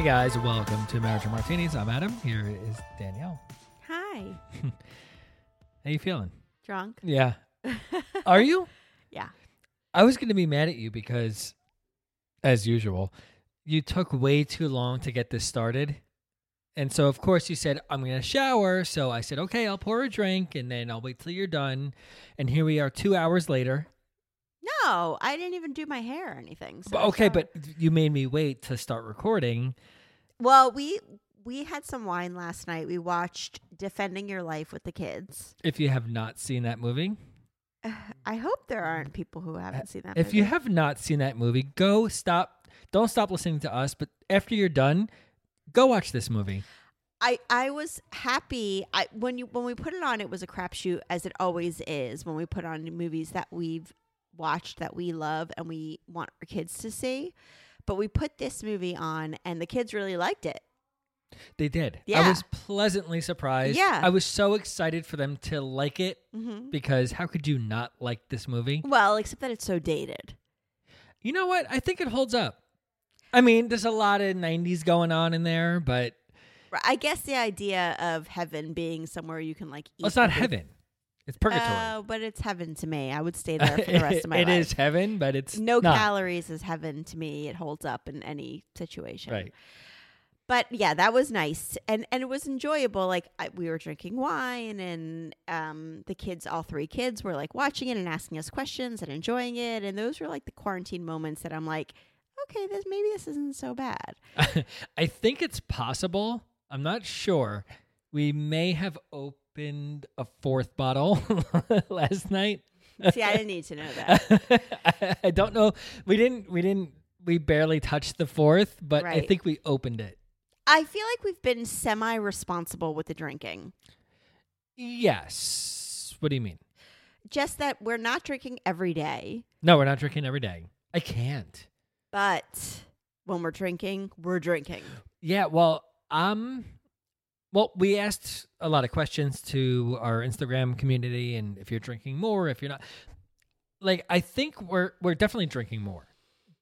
Hey guys, welcome to Marriage and Martinis. I'm Adam. Here is Danielle. Hi. How you feeling? Drunk? Yeah. Are you? Yeah. I was going to be mad at you because, as usual, you took way too long to get this started. And so, of course, you said, I'm going to shower. So I said, okay, I'll pour a drink and then I'll wait till you're done. And here we are two hours later. No, I didn't even do my hair or anything. So okay, but you made me wait to start recording. well, we we had some wine last night. We watched Defending Your Life with the kids. If you have not seen that movie, I hope there aren't people who haven't seen that. If you have not seen that movie, go stop. Don't stop listening to us. But after you're done, go watch this movie. I I was happy. I when you when we put it on, it was a crapshoot as it always is when we put on movies that we've watched that we love and we want our kids to see. But we put this movie on, and the kids really liked it. They did. I was pleasantly surprised. Yeah. I was so excited for them to like it hmm because how could you not like this movie? Well, except that it's so dated. You know what? I think it holds up. I mean, there's a lot of 90s going on in there, but I guess the idea of heaven being somewhere you can like eat. well, it's not heaven. It's purgatory. Oh, but it's heaven to me. I would stay there for the rest of my It life. It is heaven, but it's no not. calories is heaven to me. It holds up in any situation. Right. But yeah, that was nice, and and it was enjoyable. Like I, we were drinking wine, and um, the kids, all three kids, were like watching it and asking us questions and enjoying it. And those were like the quarantine moments that I'm like, okay, this maybe this isn't so bad. I think it's possible. I'm not sure. We may have opened a fourth bottle last night. See, I didn't need to know that. I, I don't know. We didn't. We didn't. We barely touched the fourth, but I Right. think we opened it. I feel like we've been semi responsible with the drinking. Yes. What do you mean? Just that we're not drinking every day, No, we're not drinking every day. I can't. but when we're drinking, we're drinking. Yeah. Well, um, well, we asked a lot of questions to our Instagram community, and if you're drinking more, if you're not, like, I think we're we're definitely drinking more,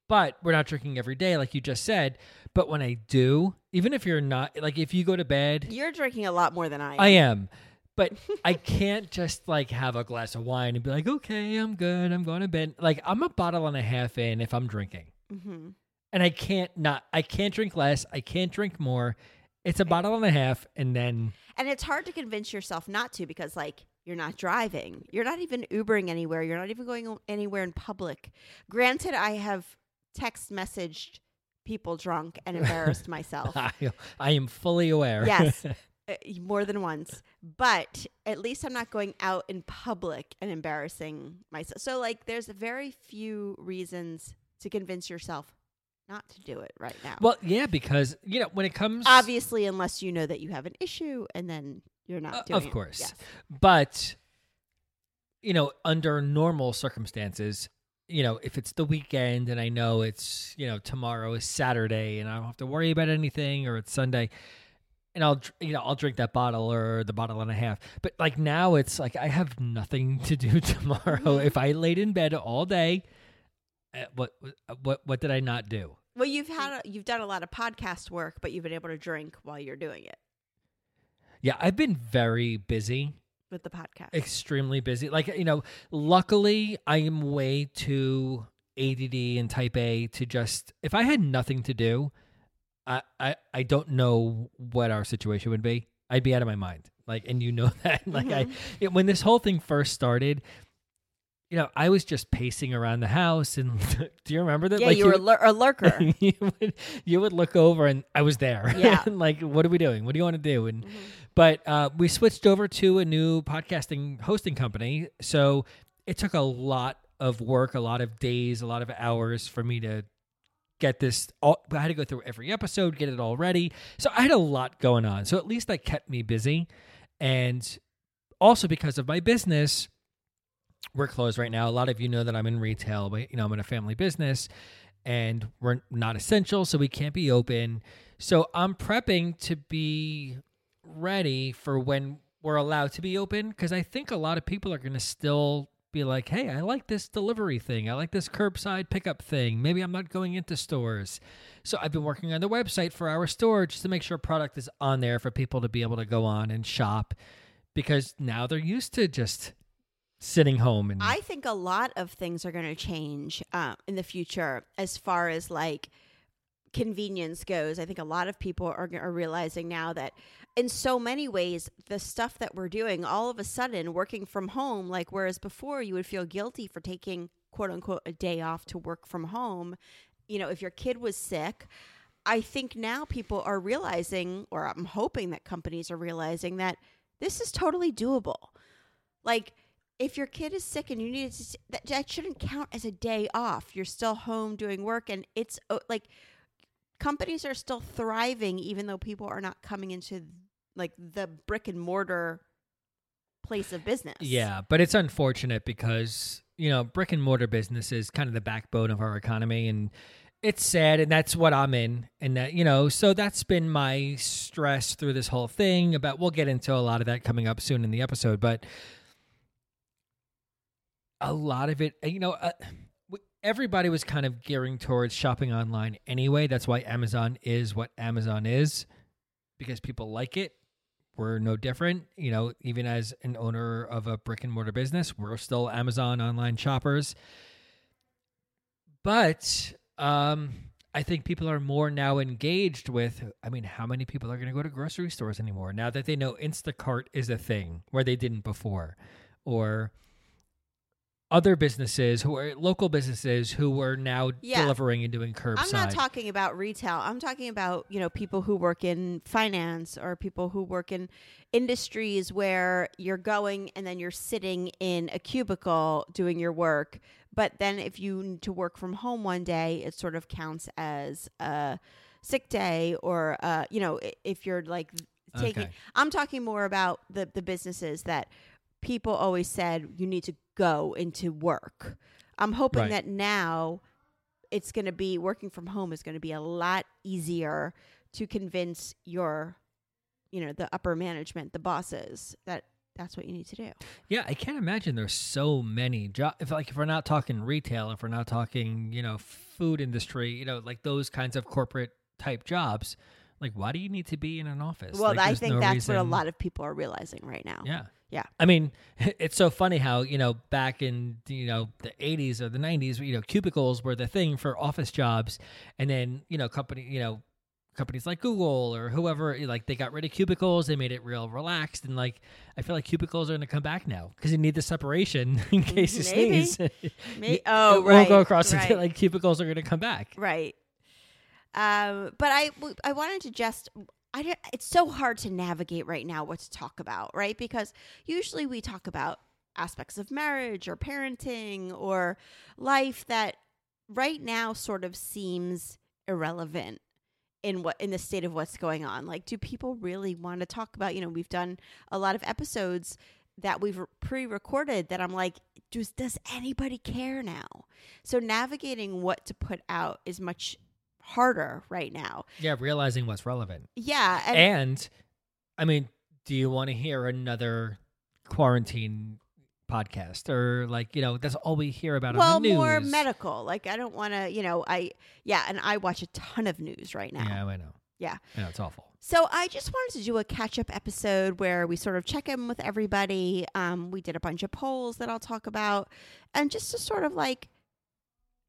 but we're not drinking every day, like you just said. But when I do, even if you're not, like, if you go to bed, You're drinking a lot more than I am. I am. But I can't just like have a glass of wine and be like, okay, I'm good. I'm going to bed. Like I'm a bottle and a half in if I'm drinking, hmm and I can't not. I can't drink less. I can't drink more. It's a bottle and a half, and then And it's hard to convince yourself not to because, like, you're not driving. You're not even Ubering anywhere. You're not even going anywhere in public. Granted, I have text messaged people drunk and embarrassed myself. I, I am fully aware. Yes. Uh, more than once, but at least I'm not going out in public and embarrassing myself. So, like, there's very few reasons to convince yourself not to do it right now. well, yeah, because you know when it comes, obviously, unless you know that you have an issue and then you're not Uh, doing of it. course. Yes. but you know, under normal circumstances, you know, if it's the weekend and I know it's, you know, tomorrow is Saturday and I don't have to worry about anything or it's Sunday and I'll, you know, I'll drink that bottle or the bottle and a half. But like now it's like I have nothing to do tomorrow. if I laid in bed all day, uh, what, what, what did I not do? Well, you've had a, you've done a lot of podcast work, but you've been able to drink while you're doing it Yeah, I've been very busy with the podcast. extremely busy. Like, you know, luckily I am way too ADD and type A to just, if I had nothing to do, I, I I don't know what our situation would be. I'd be out of my mind. Like, and you know that. Like, Mhm. I it, when this whole thing first started, you know, I was just pacing around the house, and do you remember that? Yeah, like you were a, lur- a lurker. you would you would look over, and I was there. Yeah. Like, what are we doing? What do you want to do? And Mhm. but uh, we switched over to a new podcasting hosting company, so it took a lot of work, a lot of days, a lot of hours for me to get this. All, I had to go through every episode, get it all ready. So I had a lot going on. So at least that kept me busy, and also because of my business, we're closed right now. A lot of you know that I'm in retail, but you know I'm in a family business, and we're not essential, so we can't be open. So I'm prepping to be ready for when we're allowed to be open because I think a lot of people are going to still be like, hey, I like this delivery thing. I like this curbside pickup thing. Maybe I'm not going into stores. So I've been working on the website for our store just to make sure product is on there for people to be able to go on and shop because now they're used to just sitting home and I think a lot of things are going to change uh, in the future as far as like convenience goes. I think a lot of people are, are realizing now that in so many ways, the stuff that we're doing, all of a sudden, working from home, like whereas before you would feel guilty for taking quote unquote a day off to work from home, you know, if your kid was sick. I think now people are realizing, or I'm hoping that companies are realizing that this is totally doable. Like, if your kid is sick and you need to, that, that shouldn't count as a day off. You're still home doing work, and it's uh, like companies are still thriving, even though people are not coming into like the brick and mortar place of business. Yeah, but it's unfortunate because, you know, brick and mortar business is kind of the backbone of our economy and it's sad and that's what I'm in and that, you know, so that's been my stress through this whole thing about we'll get into a lot of that coming up soon in the episode, but a lot of it, you know, uh, everybody was kind of gearing towards shopping online anyway. That's why Amazon is what Amazon is because people like it we're no different. You know, even as an owner of a brick and mortar business, we're still Amazon online shoppers. But um, I think people are more now engaged with. I mean, how many people are going to go to grocery stores anymore now that they know Instacart is a thing where they didn't before, or other businesses who are local businesses who are now Yeah. delivering and doing curbside. I'm not talking about retail. I'm talking about, you know, people who work in finance or people who work in industries where you're going and then you're sitting in a cubicle doing your work. But then if you need to work from home one day, it sort of counts as a sick day or, uh, you know, if you're like taking. Okay. I'm talking more about the, the businesses that people always said you need to go into work. I'm hoping Right. that now it's going to be working from home is going to be a lot easier to convince your you know the upper management the bosses that that's what you need to do Yeah, I can't imagine there's so many jobs. If like if we're not talking retail, if we're not talking, you know, food industry, you know, like those kinds of corporate type jobs, like why do you need to be in an office? well Like, i think no that's what a lot of people are realizing right now Yeah. Yeah. I mean, it's so funny how, you know, back in, you know, the 80s or the 90s, you know, cubicles were the thing for office jobs. And then, you know, company, you know, companies like Google or whoever, like they got rid of cubicles, they made it real relaxed. And like, I feel like cubicles are going to come back now because you need the separation in case you Maybe. sneeze. May- It oh won't right go across right, like cubicles are going to come back. right um but I, I wanted to just I don't, it's so hard to navigate right now what to talk about, right? Because usually we talk about aspects of marriage or parenting or life that right now sort of seems irrelevant in what in the state of what's going on. Like do people really want to talk about, you know, we've done a lot of episodes that we've pre-recorded that I'm like does does anybody care now? So navigating what to put out is much harder right now. Yeah, realizing what's relevant. Yeah, and, And, I mean, do you want to hear another quarantine podcast or like, you know, that's all we hear about well, on the news. more medical. Like I don't want to, you know, I yeah, and I watch a ton of news right now. Yeah, I know. Yeah. I know it's awful. So I just wanted to do a catch up episode where we sort of check in with everybody. Um, we did a bunch of polls that I'll talk about, and just to sort of like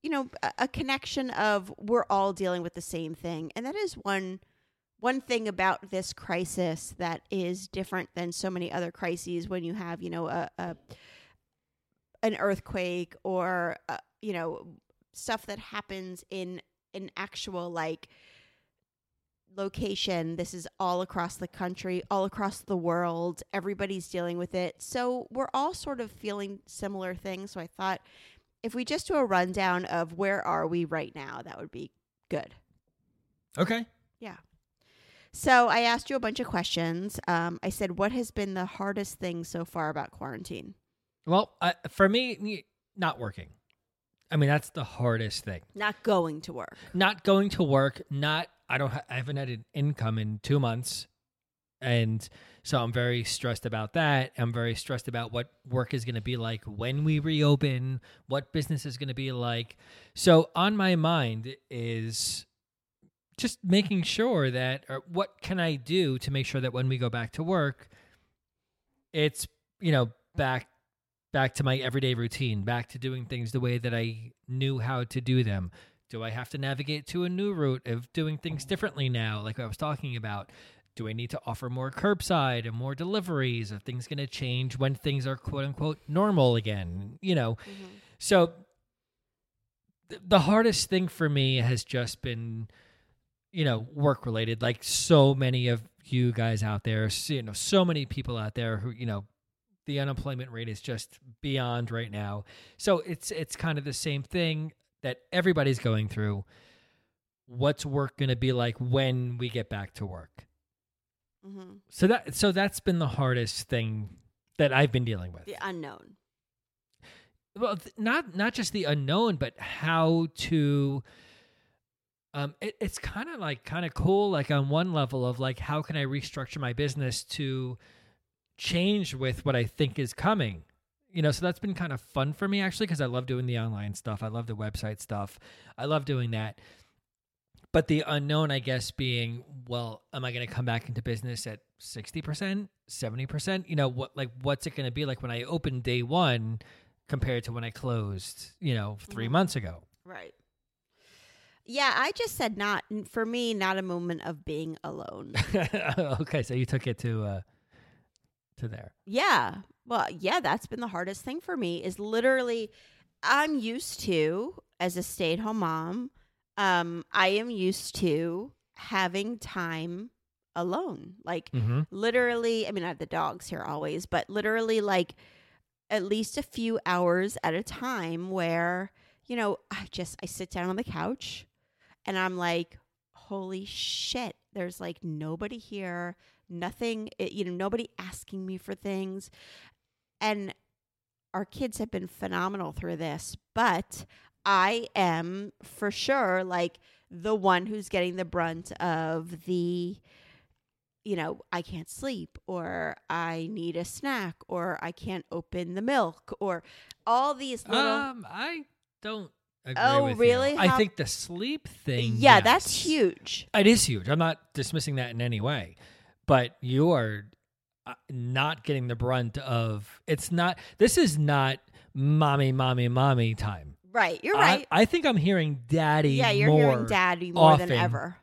you know a, connection of we're all dealing with the same thing, and that is one one thing about this crisis that is different than so many other crises when you have you know a, a an earthquake or uh, you know stuff that happens in an actual like location. This is all across the country all across the world. Everybody's dealing with it. So we're all sort of feeling similar things. So i thought if we just do a rundown of where are we right now that would be good Okay. Yeah. So i asked you a bunch of questions um, i said what has been the hardest thing so far about quarantine Well, I, for me, not working. I mean, that's the hardest thing. not going to work Not going to work. Not. I don't. Ha- I haven't had an income in two months, and so I'm very stressed about that. I'm very stressed about what work is going to be like when we reopen. What business is going to be like. So on my mind is just making sure that, what can I do to make sure that when we go back to work, it's you know back back to my everyday routine, back to doing things the way that I knew how to do them. Do I have to navigate to a new route of doing things differently now, like I was talking about? Do I need to offer more curbside and more deliveries? Are things going to change when things are quote unquote normal again? You know, mm-hmm. so th- the hardest thing for me has just been, you know, work related. Like so many of you guys out there, you know, so many people out there who, you know, the unemployment rate is just beyond right now. So it's it's kind of the same thing that everybody's going through. What's work going to be like when we get back to work? Mm-hmm. So that so that's been the hardest thing that I've been dealing with. the unknown. Well th- not not just the unknown but how to um it, it's kind of like kind of cool like on one level of like how can i restructure my business to change with what i think is coming? You know so that's been kind of fun for me actually because i love doing the online stuff. I love the website stuff. I love doing that but the unknown i guess being well am i going to come back into business at 60% 70% you know what like what's it going to be like when i open day one compared to when i closed you know 3 Mhm. months ago Right. Yeah, I just said not for me not a moment of being alone. okay so you took it to uh to there yeah. Well, yeah, that's been the hardest thing for me is literally I'm used to as a stay-at-home mom, um I am used to having time alone. Like mm-hmm. literally, I mean I have the dogs here always, but literally like at least a few hours at a time where, you know, I just I sit down on the couch and I'm like, holy shit, there's like nobody here, nothing, it, you know, nobody asking me for things. And our kids have been phenomenal through this, but I am for sure like the one who's getting the brunt of the you know, I can't sleep or I need a snack or I can't open the milk or all these little um i don't agree Oh, with you. really? i think the sleep thing Yeah, that's huge. It is huge. I'm not dismissing that in any way, but you are uh, not getting the brunt of. It's not. This is not mommy, mommy, mommy time. Right. You're right. I, think I'm hearing daddy. yeah, you're hearing daddy more than ever.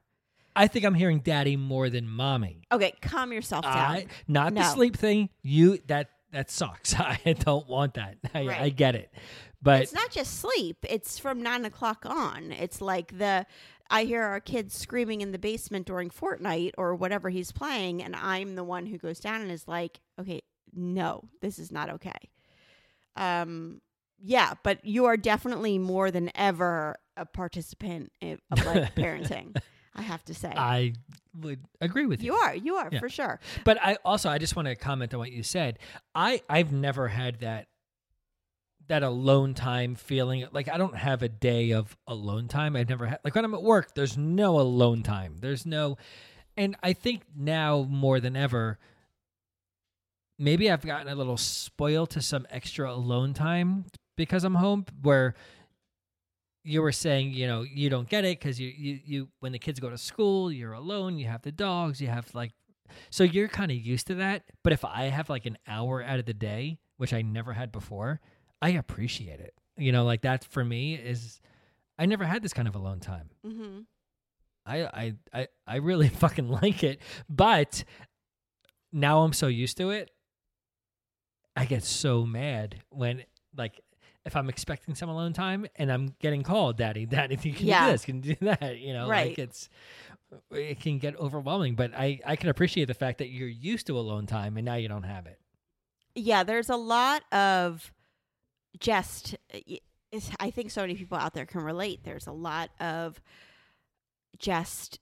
I think I'm hearing daddy more than mommy. Okay, calm yourself down. I not the sleep thing. You that that sucks. I don't want that. I, I get it, but it's not just sleep. It's from nine o'clock on. It's like the I hear our kids screaming in the basement during Fortnite or whatever he's playing, and I'm the one who goes down and is like, "Okay, no, this is not okay." Um, yeah, but you are definitely more than ever a participant of like parenting. I have to say, I would agree with you. you are, you are Yeah. for sure. But I also I just want to comment on what you said. I I've never had that that alone time feeling. Like I don't have a day of alone time. I've never had like when I'm at work. There's no alone time. There's no, and I think now more than ever. Maybe I've gotten a little spoiled to some extra alone time because I'm home. Where you were saying, you know, you don't get it because you, you, you, when the kids go to school, you're alone. You have the dogs. You have like so you're kind of used to that. But if I have like an hour out of the day, which I never had before, I appreciate it. You know, like that for me is I never had this kind of alone time. Mm-hmm. I I I, I really fucking like it, but now I'm so used to it. I get so mad when like if I'm expecting some alone time and I'm getting called, Daddy, Daddy, you can Yeah. do this, can do that. You know, Right. like it's it can get overwhelming. But I I can appreciate the fact that you're used to alone time and now you don't have it. Yeah, there's a lot of just. I think so many people out there can relate. There's a lot of just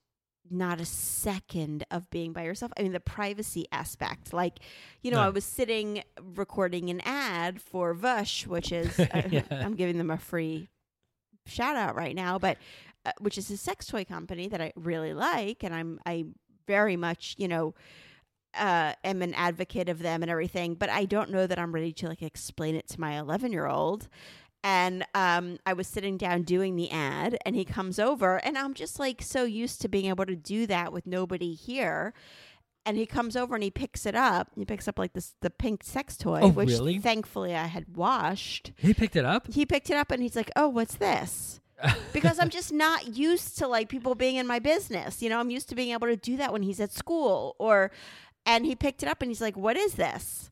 not a second of being by yourself. I mean, the privacy aspect. Like, you know, No. I was sitting recording an ad for Vush, which is, uh, I'm giving them a free shout out right now, but uh, which is a sex toy company that I really like. And I'm, I very much, you know, uh, am an advocate of them and everything, but I don't know that I'm ready to like explain it to my 11 year old. And um, I was sitting down doing the ad, and he comes over, and I'm just like so used to being able to do that with nobody here. And he comes over and he picks it up. He picks up like this the pink sex toy, Oh, which really? thankfully I had washed. He picked it up. He picked it up and he's like, "Oh, what's this?" because I'm just not used to like people being in my business. You know, I'm used to being able to do that when he's at school or and he picked it up and he's like, "What is this?"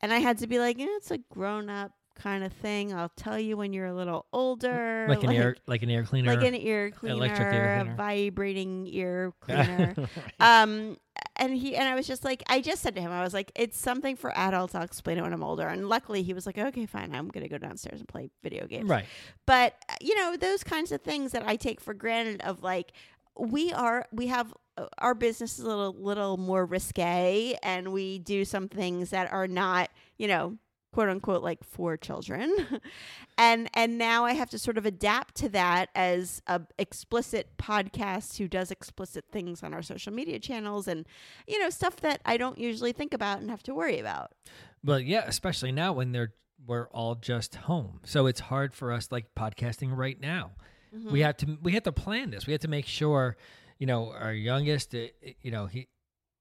And I had to be like, eh, "It's a grown-up kind of thing. I'll tell you when you're a little older." like an ear like an ear cleaner. like an ear cleaner, electric ear a cleaner. vibrating ear cleaner. um and he and I was just like I just said to him I was like it's something for adults I'll explain it when I'm older and luckily he was like okay fine I'm going to go downstairs and play video games right. but uh, you know those kinds of things that i take for granted of like we are we have uh, our business is a little little more risque and we do some things that are not you know quote unquote like for children and and now i have to sort of adapt to that as a explicit podcast who does explicit things on our social media channels and you know stuff that i don't usually think about and have to worry about But yeah, especially now when they're we're all just home, so it's hard for us like podcasting right now. Mm-hmm. We have to we have to plan this. We have to make sure, you know, our youngest, uh, you know, he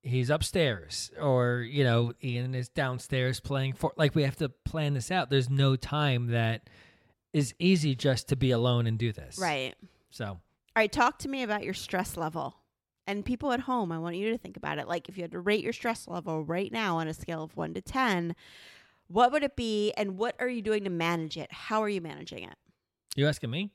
he's upstairs, or you know, Ian is downstairs playing for. Like we have to plan this out. There's no time that is easy just to be alone and do this. right So All right, talk to me about your stress level. And people at home, I want you to think about it. Like if you had to rate your stress level right now on a scale of 1 to 10, what would it be and what are you doing to manage it? How are you managing it? you asking me?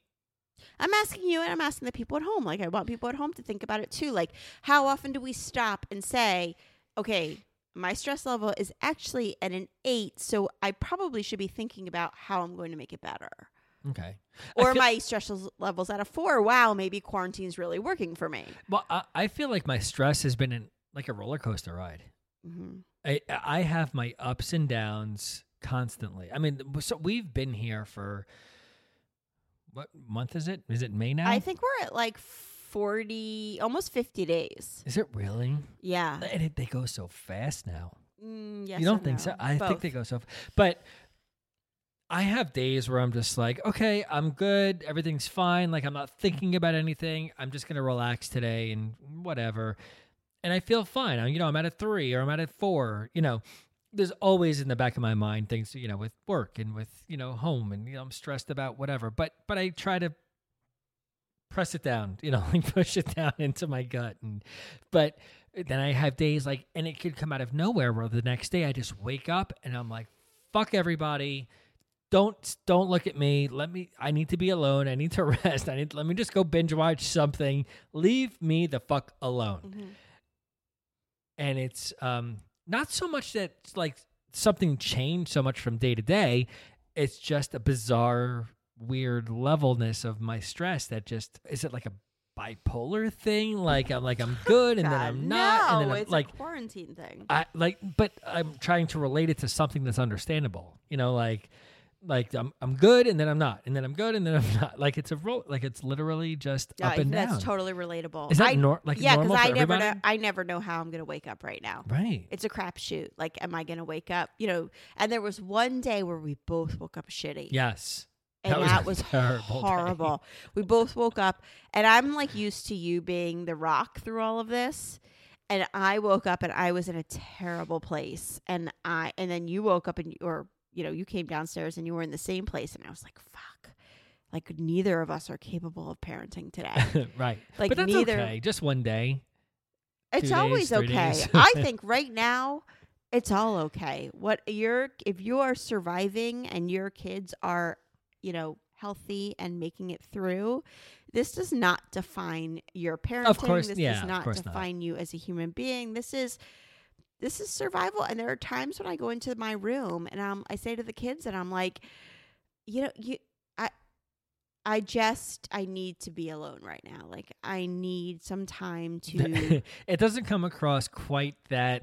I'm asking you and I'm asking the people at home. Like I want people at home to think about it too. Like how often do we stop and say, "Okay, my stress level is actually at an 8, so I probably should be thinking about how I'm going to make it better." Okay. Or feel- my stress levels at a 4. Wow, maybe quarantine's really working for me. Well, I, I feel like my stress has been in like a roller coaster ride. hmm I I have my ups and downs constantly. I mean, so we've been here for what month is it? Is it May now? I think we're at like 40, almost 50 days. Is it really? Yeah. And it, they go so fast now. Mm, yes you don't think no. so? I think they go so. f- But I have days where I'm just like, okay, I'm good. Everything's fine. Like I'm not thinking about anything. I'm just gonna relax today and whatever. And I feel fine. I- You know, I'm at a three or I'm at a four. You know, there's always in the back of my mind things. You know, with work and with you know home and you know I'm stressed about whatever. But but I try to press it down. You know, like push it down into my gut. And but then I have days like, and it could come out of nowhere. Where the next day I just wake up and I'm like, fuck everybody. Don't don't look at me. Let me. I need to be alone. I need to rest. I need. Let me just go binge watch something. Leave me the fuck alone. Mhm. And it's um not so much that like something changed so much from day to day. It's just a bizarre, weird levelness of my stress that just is it like a bipolar thing? Like I'm like I'm good and then I'm not, No, and then I'm it's like a quarantine thing. I like, but I'm trying to relate it to something that's understandable. You know, like, like I'm I'm good and then I'm not, and then I'm good and then I'm not. Like it's a roll. Like it's literally just Yeah, up and down. that's totally relatable. Is that I, nor- like yeah, normal I never know. I never know how I'm going to wake up right now. right. It's a crapshoot. Like, am I going to wake up? You know. And there was one day where we both woke up shitty. yes. and That was that was, day. horrible. We both woke up, and I'm like used to you being the rock through all of this. And I woke up and I was in a terrible place, and I and then you woke up and you- or you know you came downstairs and you were in the same place, and I was like, "Fuck." like neither of us are capable of parenting today. right. Like but that's neither okay. Just one day. It's Two always okay. I think right now it's all okay. What you're if you are surviving and your kids are, you know, healthy and making it through, this does not define your parenting. Of course- this yeah, does not course not. define you as a human being. This is this is survival and there are times when I go into my room and um I say to the kids and I'm like, you know, you I I just I need to be alone right now. Like I need some time to it doesn't come across quite that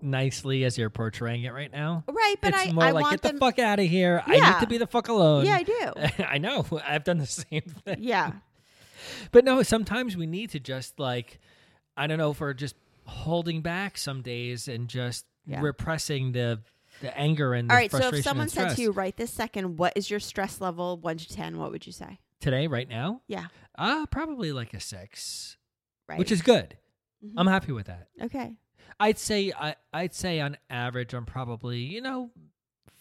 nicely as you're portraying it right now. Right, but it's I, more I like want get them. the fuck out of here. I need to be the fuck alone. yeah, I do. I know. I've done the same thing. yeah, But no, sometimes we need to just like I don't know for just holding back some days and just Yeah. repressing the the anger and the All right. So if someone said to you right this second, "What is your stress level, one to ten? What would you say?" today, right now, Yeah. uh probably like a six, Right. which is good. Mhm. I'm happy with that. okay. I'd say I I'd say on average I'm probably you know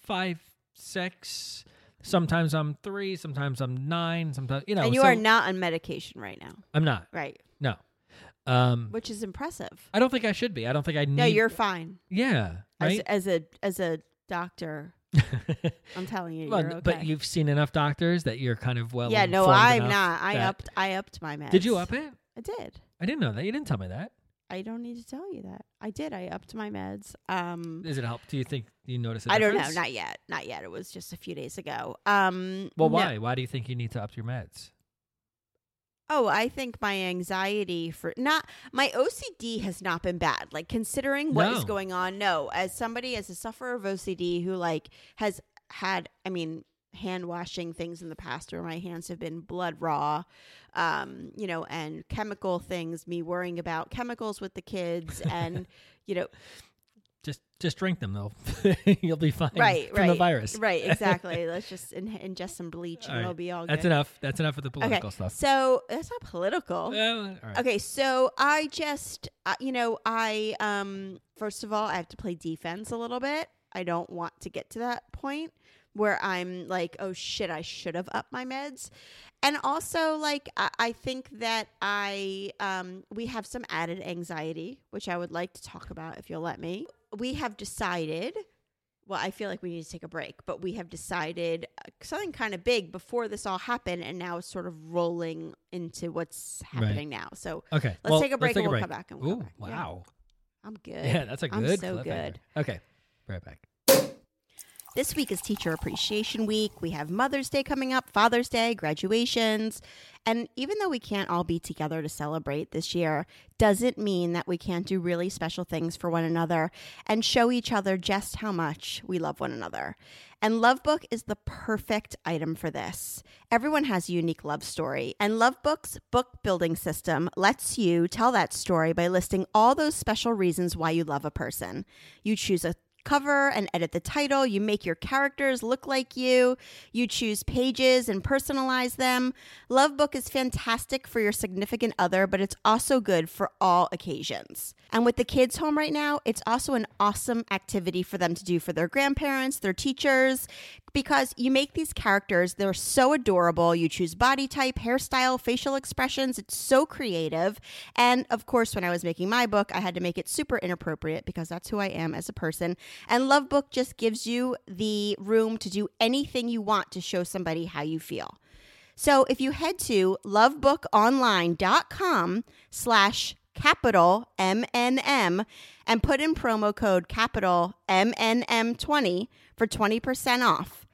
five six. Sometimes I'm three. Sometimes I'm nine. Sometimes you know. and you so are not on medication right now, I'm not. right? No. Um. Which is impressive. I don't think I should be. I don't think I need. No, you're fine. Yeah. As, Right. as a as a doctor, I'm telling you, Well, okay. But you've seen enough doctors that you're kind of well. yeah, no, I'm not. I upped. I upped my meds. Did you up it? I did. I didn't know that. You didn't tell me that. I don't need to tell you that. I did. I upped my meds. Um, Does it help? Do you think you notice? I I don't know. Not yet. Not yet. It was just a few days ago. Um, Well, no- why? Why do you think you need to up your meds? Oh, I think my anxiety for not my OCD has not been bad. Like considering what is No. going on. No, as somebody as a sufferer of OCD who like has had, I mean, hand washing things in the past where my hands have been blood raw, um, you know, and chemical things. Me worrying about chemicals with the kids, and you know, Just just drink them though. You'll be fine. right, from right, the virus. right, exactly. Let's just in- ingest some bleach, and right. it'll be all good. That's good. enough. That's enough of the political okay, stuff. so that's not political. Right. Okay, so I just, uh, you know, I um, first of all, I have to play defense a little bit. I don't want to get to that point where I'm like, oh shit, I should have upped my meds. And also, like, I, I think that I, um, we have some added anxiety, which I would like to talk about if you'll let me. We have decided. Well, I feel like we need to take a break, but we have decided uh, something kind of big before this all happened, and now it's sort of rolling into what's Right. happening now. So Okay. Let's well, take a break take and we'll come back and we'll Ooh, come back. Yeah. wow. I'm good. Yeah. that's a I'm good. so cliffhanger. good. Okay. Right back. This week is Teacher Appreciation Week. We have Mother's Day coming up, Father's Day, graduations. And even though we can't all be together to celebrate this year, doesn't mean that we can't do really special things for one another and show each other just how much we love one another. And Lovebook is the perfect item for this. Everyone has a unique love story, and Lovebook's book building system lets you tell that story by listing all those special reasons why you love a person. You choose a cover and edit the title. You make your characters look like you. You choose pages and personalize them. Lovebook is fantastic for your significant other, but it's also good for all occasions. And with the kids home right now, it's also an awesome activity for them to do for their grandparents, their teachers, because you make these characters, they're so adorable. You choose body type, hairstyle, facial expressions. It's so creative. And of course, when I was making my book, I had to make it super inappropriate because that's who I am as a person. And Lovebook just gives you the room to do anything you want to show somebody how you feel. So if you head to lovebookonline.com slash capital MNM and put in promo code capital MNM20 for 20% off.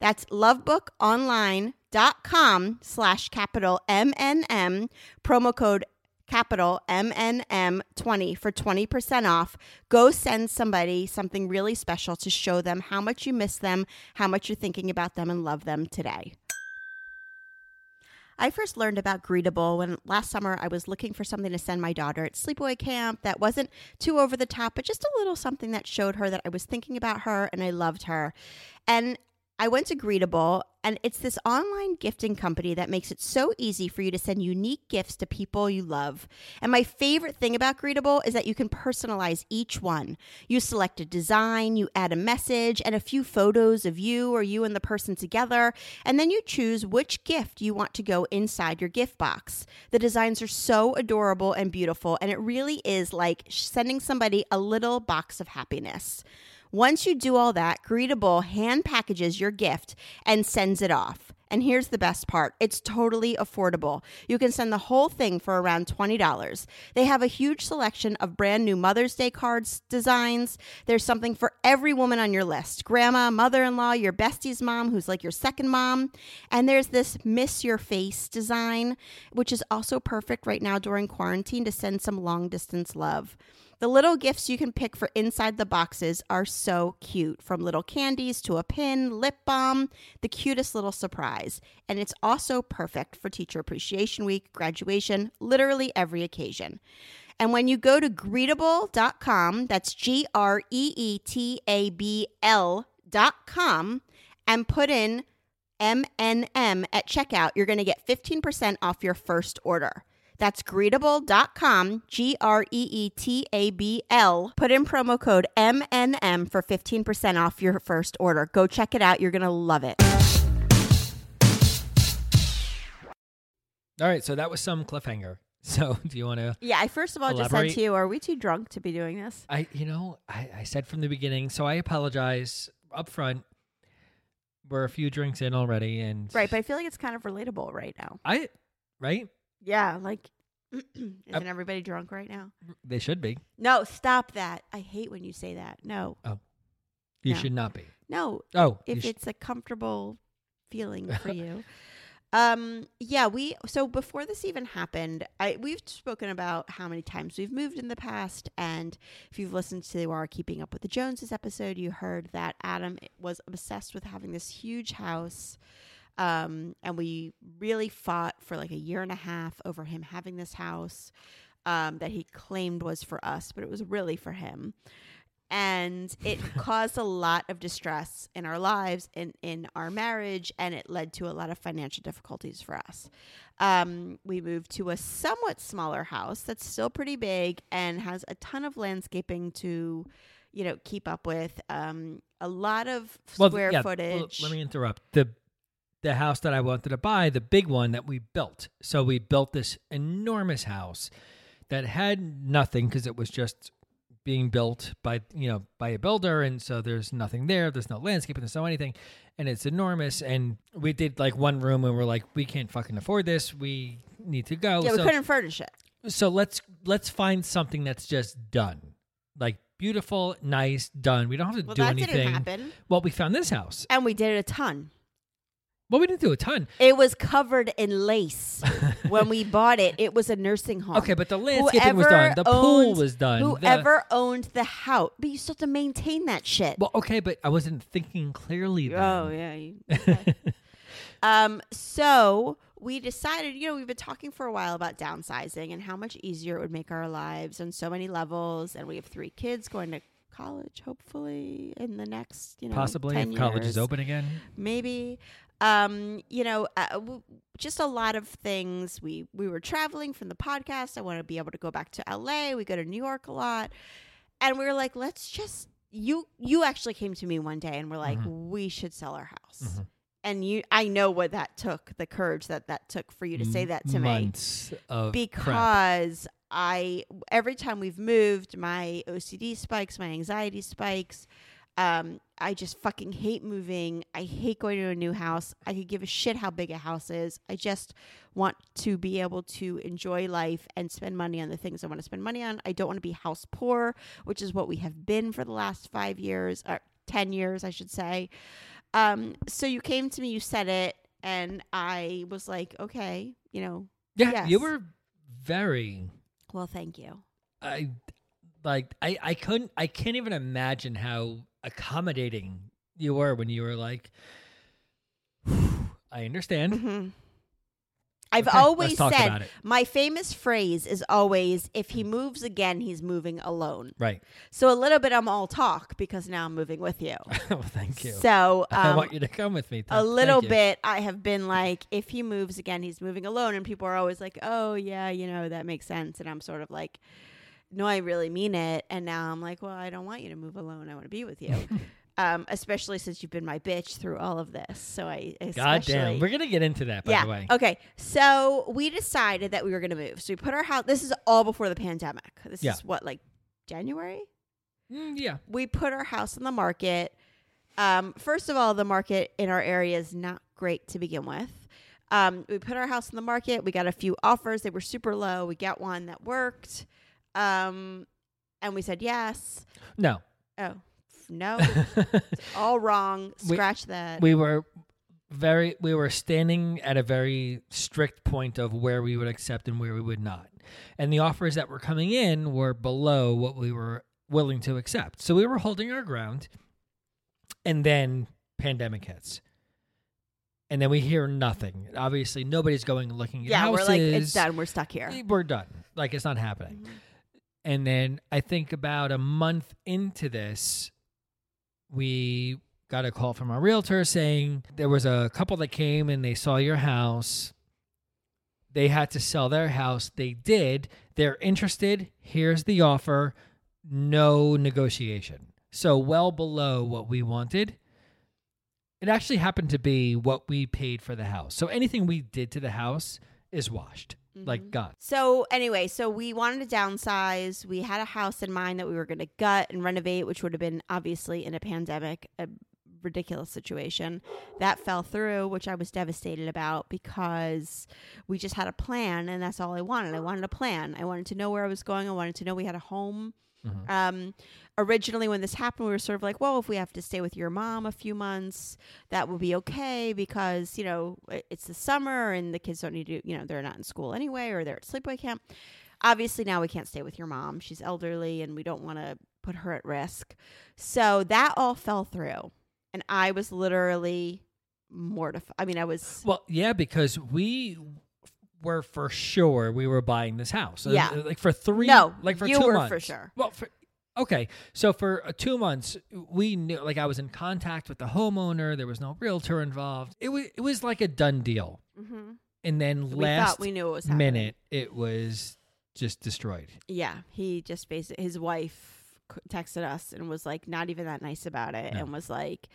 That's lovebookonline.com slash capital MNM, promo code capital MNM20 for 20% off. Go send somebody something really special to show them how much you miss them, how much you're thinking about them, and love them today. I first learned about Greetable when last summer I was looking for something to send my daughter at sleepaway camp that wasn't too over the top, but just a little something that showed her that I was thinking about her and I loved her. And I went to Greetable, and it's this online gifting company that makes it so easy for you to send unique gifts to people you love. And my favorite thing about Greetable is that you can personalize each one. You select a design, you add a message, and a few photos of you or you and the person together, and then you choose which gift you want to go inside your gift box. The designs are so adorable and beautiful, and it really is like sending somebody a little box of happiness. Once you do all that, Greetable hand packages your gift and sends it off. And here's the best part it's totally affordable. You can send the whole thing for around $20. They have a huge selection of brand new Mother's Day cards designs. There's something for every woman on your list grandma, mother in law, your bestie's mom, who's like your second mom. And there's this Miss Your Face design, which is also perfect right now during quarantine to send some long distance love. The little gifts you can pick for inside the boxes are so cute, from little candies to a pin, lip balm, the cutest little surprise. And it's also perfect for Teacher Appreciation Week, graduation, literally every occasion. And when you go to greetable.com, that's G R E E T A B L.com, and put in MNM at checkout, you're going to get 15% off your first order. That's greetable.com, G R E E T A B L. Put in promo code MNM for 15% off your first order. Go check it out. You're going to love it. All right, so that was some cliffhanger. So, do you want to? Yeah, I first of all just said to you, are we too drunk to be doing this? I, you know, I, I said from the beginning, so I apologize up front. We're a few drinks in already, and Right, but I feel like it's kind of relatable right now. I, right? Yeah, like, isn't everybody drunk right now? They should be. No, stop that. I hate when you say that. No, Oh. You No. should not be. no, Oh, if sh- it's a comfortable feeling for you. Um yeah, we so before this even happened, I we've spoken about how many times we've moved in the past and if you've listened to our Keeping Up with the Joneses episode, you heard that Adam was obsessed with having this huge house. Um and we really fought for like a year and a half over him having this house um that he claimed was for us, but it was really for him. And it caused a lot of distress in our lives and in our marriage and it led to a lot of financial difficulties for us. Um, we moved to a somewhat smaller house that's still pretty big and has a ton of landscaping to you know keep up with um, a lot of Well, square yeah, well, footage. let me interrupt. The the house that I wanted to buy, the big one that we built. So we built this enormous house that had nothing because it was just being built by you know by a builder, and so there's nothing there. There's no landscaping. There's no anything, and it's enormous. And we did like one room, and we're like, we can't fucking afford this. We need to go. yeah we so, couldn't furnish it so let's let's find something that's just done, like beautiful, nice, done. We don't have to well do that anything. didn't happen Well, we found this house. and we did it a ton Well, we didn't do a ton. it was covered in lace when we bought it it was a nursing home Okay, but the landscaping was done. The pool was done. The- Whoever owned the house, but you still have to maintain that shit. well, okay, but I wasn't thinking clearly. Then. oh yeah. You, okay. um. So we decided, you know, we've been talking for a while about downsizing and how much easier it would make our lives on so many levels. And we have three kids going to college, hopefully in the next, you know, Possibly 10 if college is open again. maybe um you know uh, w- just a lot of things we we were traveling from the podcast i want to be able to go back to la we go to new york a lot and we were like let's just you you actually came to me one day and we're like we should sell our house Mhm. and you i know what that took the courage that that took for you to say that to me months of crap. because I every time we've moved, my OCD spikes, my anxiety spikes. Um, I just fucking hate moving. I hate going to a new house. I could give a shit how big a house is. I just want to be able to enjoy life and spend money on the things I want to spend money on. I don't want to be house poor, which is what we have been for the last five years, or ten years, I should say. Um, so you came to me, you said it, and I was like, okay, you know, Yeah, you were very. well, thank you. I like. I I couldn't. I can't even imagine how accommodating you were when you were like. I understand. hmm I've Okay, always said my famous phrase is always if he moves again, he's moving alone. Right. So a little bit I'm all talk because now I'm moving with you. well, thank you. So I um, want you to come with me. a little bit I have been like if he moves again, he's moving alone and people are always like, "Oh, yeah, you know, that makes sense." And I'm sort of like, "No, I really mean it." And now I'm like, "Well, I don't want you to move alone. I want to be with you." um, especially since you've been my bitch through all of this. So I God damn. We're gonna get into that, by yeah. the way. Okay. So we decided that we were going to move. So we put our house. This is all before the pandemic. This Yeah. is what like January. Mm, yeah. We put our house on the market. Um, first of all, the market in our area is not great to begin with. Um, we put our house on the market. We got a few offers. They were super low. We got one that worked. Um, and we said yes. No. Oh, no. all wrong. We- Scratch that. we were very we were standing at a very strict point of where we would accept and where we would not and the offers that were coming in were below what we were willing to accept so we were holding our ground and then pandemic hits and then we hear nothing obviously nobody's going looking at yeah, houses we're like, it's done. We're stuck here. we're done like it's not happening Mhm. And then I think about a month into this, we got a call from our realtor saying there was a couple that came and they saw your house. They had to sell their house. They did. They're interested. Here's the offer. No negotiation. So, well below what we wanted. It actually happened to be what we paid for the house. So, anything we did to the house is washed, like Mhm. gone. So anyway, so we wanted to downsize. We had a house in mind that we were going to gut and renovate, which would have been obviously in a pandemic a ridiculous situation. That fell through, which I was devastated about because we just had a plan and that's all I wanted. I wanted a plan. I wanted to know where I was going. I wanted to know we had a home. Mhm. Um, originally, when this happened, we were sort of like, well, if we have to stay with your mom a few months, that will be okay because, you know, it's the summer and the kids don't need to, you know, they're not in school anyway or they're at sleepaway camp. Obviously, now we can't stay with your mom. She's elderly and we don't want to put her at risk. So that all fell through. And I was literally mortified. I mean, I was. Well, yeah, because we were for sure we were buying this house. Uh, Yeah. like for three. No, like for you two were months for sure. Well, for, okay, so for uh, two months we knew. Like I was in contact with the homeowner. There was no realtor involved. It was it was like a done deal. hmm And then We last we knew it was happening. minute, it was just destroyed. Yeah, he just basically his wife texted us and was like not even that nice about it No. and was like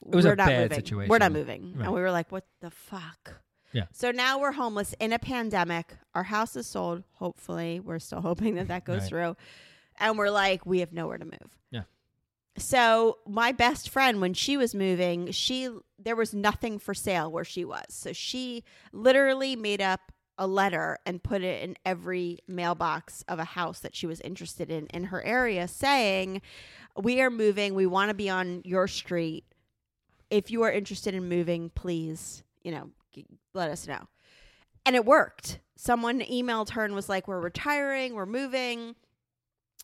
was we're a not bad moving. We're not moving. Right. And we were like what the fuck? Yeah. So now we're homeless in a pandemic. Our house is sold, hopefully. We're still hoping that that goes Right. through. And we're like we have nowhere to move. Yeah. So my best friend when she was moving, she there was nothing for sale where she was. So she literally made up a letter and put it in every mailbox of a house that she was interested in in her area saying, "We are moving. We want to be on your street. If you are interested in moving, please, you know, let us know." And it worked. Someone emailed her and was like, "We're retiring. We're moving."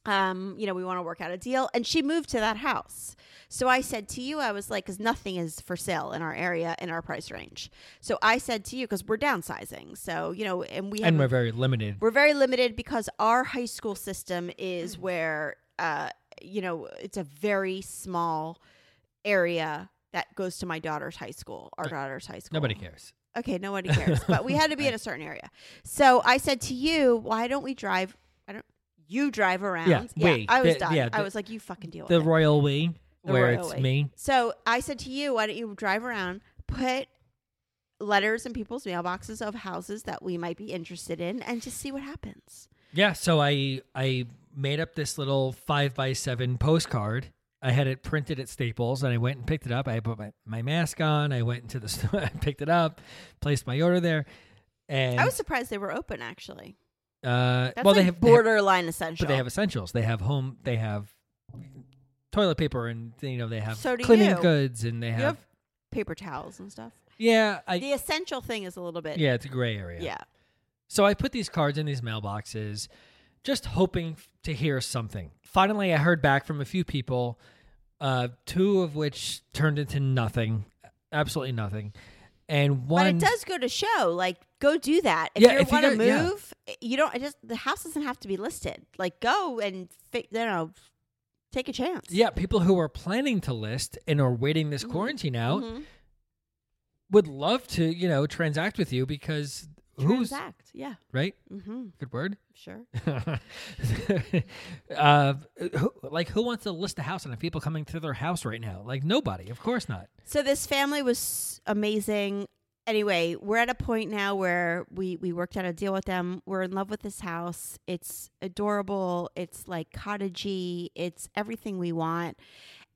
um, you know, we want to work out a deal. And she moved to that house. So I said to you, I was like, because nothing is for sale in our area in our price range. So I said to you, because we're downsizing. So, you know, and we and we're very limited. we're very limited because our high school system is where, uh, you know, it's a very small area that goes to my daughter's high school, our daughter's high school. Nobody cares. Okay, nobody cares. but we had to be in a certain area. So I said to you, why don't we drive? I don't. You drive around. Yeah, we. I was The- done. yeah, I was like, you fucking deal The with it. The Royal we, The where royal it's we. me. So I said to you, why don't you drive around, put letters in people's mailboxes of houses that we might be interested in, and just see what happens. Yeah, so I I made up this little five by seven postcard. I had it printed at Staples, and I went and picked it up. I put my, my mask on. I went into the store. I picked it up, placed my order there, and I was surprised they were open. Actually, uh, that's well like they have they have- borderline essential. but they have essentials. They have home. They have toilet paper, and you know they have So cleaning you. goods, and they You have, have paper towels and stuff. yeah. I The essential thing is a little bit. yeah, it's a gray area. Yeah. So I put these cards in these mailboxes, just hoping to hear something. Finally, I heard back from a few people, uh, two of which turned into nothing, absolutely nothing. And one, But it does go to show, like, go do that. If Yeah, you want to gotta- yeah. move, you don't. Just the house doesn't have to be listed. Like, go and you know, take a chance. yeah, people who are planning to list and are waiting this Mhm. quarantine out Mhm. would love to, you know, transact with you because who's Transact. Yeah. right? Mm-hmm. Good word. Sure. uh, who, like who wants to list a house and have people coming to their house right now? Like nobody, of course not. So this family was amazing. Anyway, we're at a point now where we we worked out a deal with them. We're in love with this house. It's adorable. It's like cottagey. It's everything we want.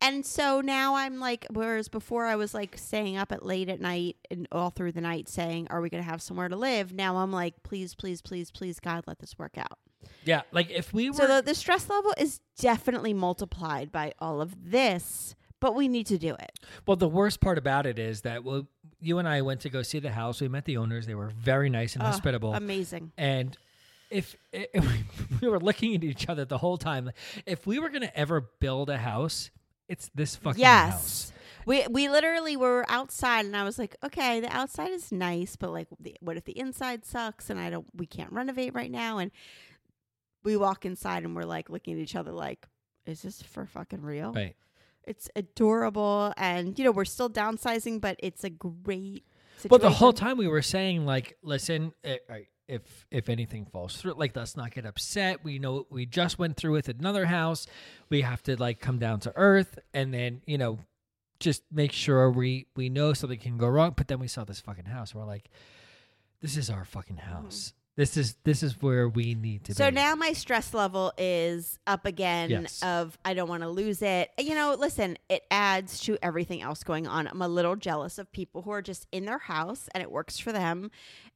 And so now I'm like, whereas before I was like staying up at late at night and all through the night saying, "Are we going to have somewhere to live?" Now I'm like, please, please, please, please, God, let this work out. Yeah, like if we were So the, the stress level is definitely multiplied by all of this, but we need to do it. well, the worst part about it is that well, you and I went to go see the house. We met the owners. They were very nice and Oh, hospitable. Amazing. and if, if we were looking at each other the whole time, if we were going to ever build a house, it's this fucking yes. house. We we literally were outside, and I was like, okay, the outside is nice, but like, the, what if the inside sucks, and I don't, we can't renovate right now, and we walk inside, and we're like looking at each other, like, is this for fucking real? Right. It's adorable, and you know, we're still downsizing, but it's a great. Situation. But the whole time we were saying, like, listen, eh, right, if if anything falls through, like, let's not get upset. We know we just went through with another house. We have to like come down to earth, and then you know, just make sure we we know something can go wrong. But then we saw this fucking house. We're like, this is our fucking house. This is this is where we need to Mm-hmm. So be. now my stress level is up again Yes. of I don't want to lose it. You know, listen, it adds to everything else going on. I'm a little jealous of people who are just in their house and it works for them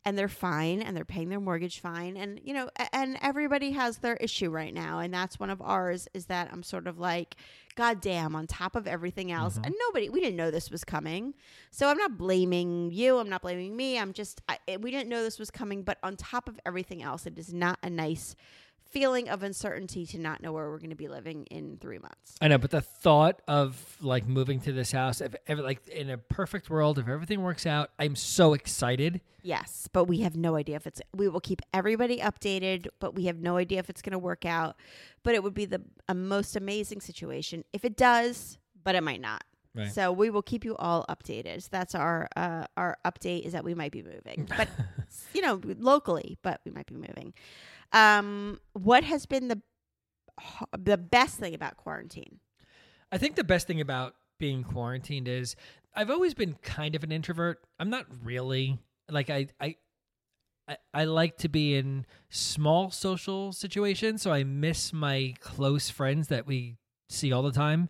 and they're fine and they're paying their mortgage fine and you know and everybody has their issue right now and that's one of ours is that I'm sort of like god damn on top of everything else Mhm. and nobody we didn't know this was coming. So I'm not blaming you, I'm not blaming me. I'm just I, we didn't know this was coming, but on top of everything else it is not a nice feeling of uncertainty to not know where we're going to be living in 3 months. I know, but the thought of like moving to this house, if ever like in a perfect world, if everything works out, I'm so excited. Yes, but we have no idea if it's. We will keep everybody updated, but we have no idea if it's going to work out. But it would be the a most amazing situation if it does, but it might not. Right. So we will keep you all updated. So that's our uh, our update is that we might be moving, but you know locally, but we might be moving. Um, what has been the the best thing about quarantine? I think the best thing about being quarantined is I've always been kind of an introvert. I'm not really like I I I, I like to be in small social situations, so I miss my close friends that we see all the time.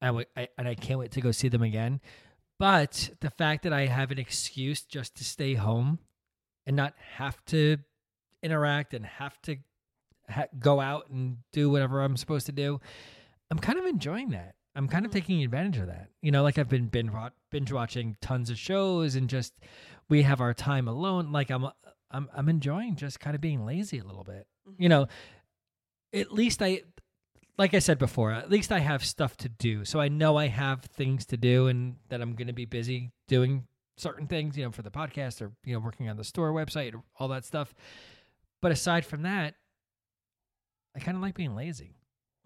I, w- I and I can't wait to go see them again. But the fact that I have an excuse just to stay home and not have to interact and have to ha- go out and do whatever I'm supposed to do, I'm kind of enjoying that. I'm kind of Mhm. taking advantage of that. You know, like I've been binge, wa- binge watching tons of shows and just we have our time alone. Like I'm I'm I'm enjoying just kind of being lazy a little bit. You know, at least I like I said before, at least I have stuff to do. So I know I have things to do and that I'm going to be busy doing certain things, you know, for the podcast or you know, working on the store website or all that stuff. But aside from that, I kind of like being lazy.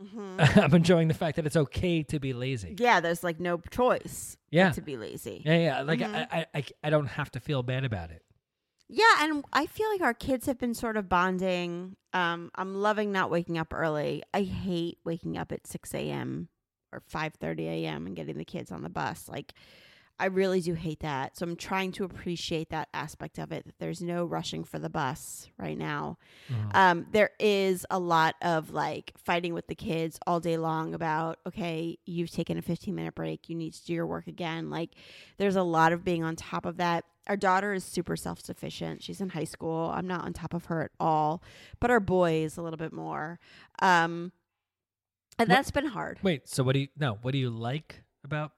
Mhm. I'm enjoying the fact that it's okay to be lazy. yeah, there's like no choice Yeah. to be lazy. Yeah, yeah. Like Mhm. I, I, I, don't have to feel bad about it. Yeah, and I feel like our kids have been sort of bonding. Um, I'm loving not waking up early. I hate waking up at six a.m. or five thirty a.m. and getting the kids on the bus. Like, I really do hate that. So I'm trying to appreciate that aspect of it. That there's no rushing for the bus right now. Mhm. Um, there is a lot of like fighting with the kids all day long about, okay, you've taken a 15 minute break. You need to do your work again. Like, there's a lot of being on top of that. Our daughter is super self sufficient. She's in high school. I'm not on top of her at all, but our boy is a little bit more. Um, and What- that's been hard. Wait, so what do you no? What do you like about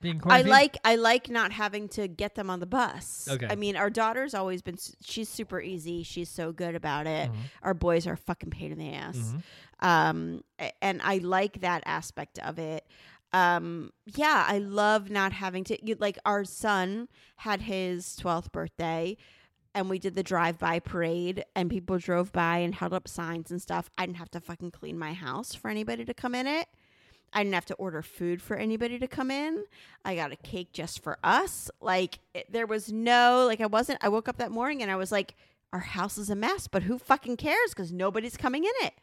being I like I like not having to get them on the bus. Okay. I mean, our daughter's always been she's super easy. She's so good about it. Mhm, Our boys are a fucking pain in the ass. mhm. um and i like that aspect of it um yeah i love not having to you, like our son had his 12th birthday and we did the drive-by parade and people drove by and held up signs and stuff i didn't have to fucking clean my house for anybody to come in it i didn't have to order food for anybody to come in i got a cake just for us like it, there was no like i wasn't i woke up that morning and i was like our house is a mess but who fucking cares because nobody's coming in it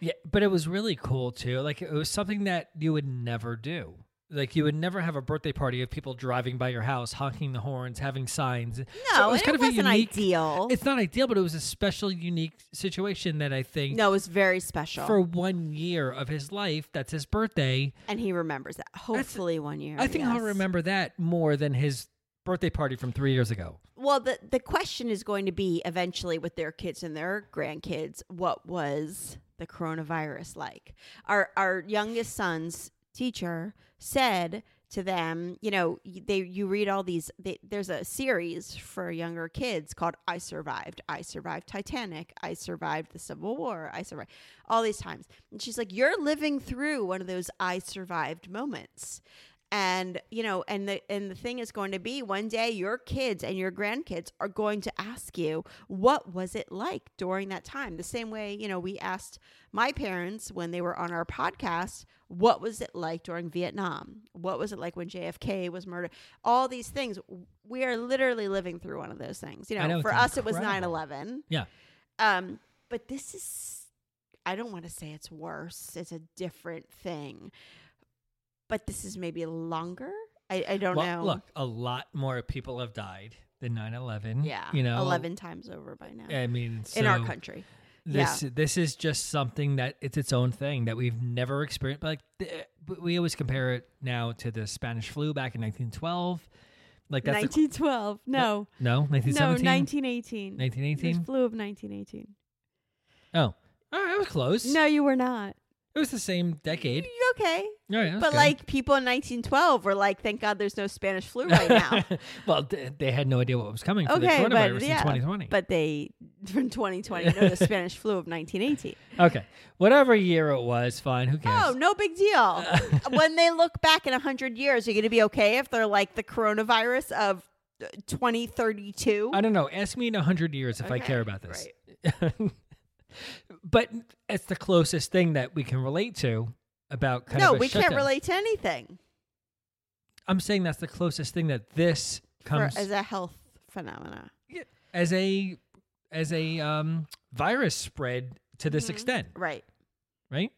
Yeah, but it was really cool too. Like it was something that you would never do. Like you would never have a birthday party of people driving by your house, honking the horns, having signs. no So it was kind it of a wasn't unique. ideal It's not ideal, but it was a special, unique situation that I think no it was very special for one year of his life, that's his birthday. and he remembers that hopefully one year I think yes. I'll remember that more than his birthday party from three years ago. well the the question is going to be eventually with their kids and their grandkids what was the coronavirus like our our youngest son's teacher said to them you know they you read all these they, there's a series for younger kids called i survived. I survived titanic. I survived the civil war. I survived all these times. And she's like you're living through one of those i survived moments and you know and the and the thing is going to be one day your kids and your grandkids are going to ask you what was it like during that time? The same way you know we asked my parents when they were on our podcast what was it like during vietnam? What was it like when jfk was murdered? All these things. We are literally living through one of those things. You know, know, for us it was incredible. 9-11 Yeah. um but this is i don't want to say it's worse it's a different thing but this is maybe longer. I, I don't well, know. look, a lot more people have died than 9-11. yeah, You know, eleven times over by now I mean, in our country. This this is just something that it's its own thing that we've never experienced. Like we always compare it now to the Spanish flu back in 1912. Like that's Nineteen twelve. No, no no, 1917. nineteen eighteen. 1918. flu of nineteen eighteen. Oh, all right, I was close. No, you were not. it was the same decade. Okay? Right, that's But good. like people in 1912 were like, "Thank God there's no Spanish flu right now." well, th- they had no idea what was coming for okay, the coronavirus but in yeah, 2020. but they from 2020 know the Spanish flu of 1918. okay, whatever year it was, fine. Who cares? Oh, no big deal. when they look back in 100 years, are you going to be okay if they're like the coronavirus of uh, 2032? I don't know. Ask me in a hundred years if I care about this. but it's the closest thing that we can relate to about kind no, of a we can't relate to anything I'm saying that's the closest thing that this for, comes as a health phenomena. as a as a um, virus spread to this Mhm. extent, Right. right?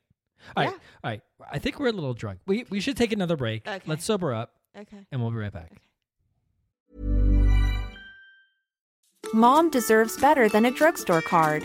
All right, Yeah. all right. I think we're a little drunk. We we should take another break. Okay. Let's sober up, Okay. and we'll be right back. Mom deserves better than a drugstore card.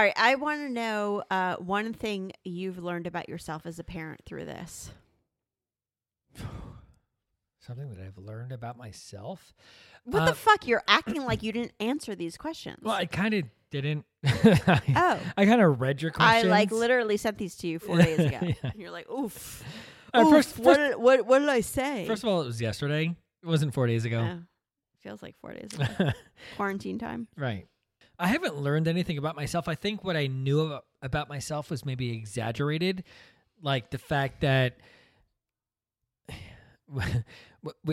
All right. I want to know uh, one thing you've learned about yourself as a parent through this. Something that I've learned about myself. What Uh, the fuck? You're acting like you didn't answer these questions. Well, I kind of didn't. I, Oh. I kind of read your I like literally sent these to you four days ago. Yeah. And you're like, oof. Uh, oof first- what, first- did, what, what did I say? First of all, it was yesterday. It wasn't four days ago. Oh, feels like four days ago. Quarantine time. right. I haven't learned anything about myself. I think what I knew about, myself was maybe exaggerated, like the fact that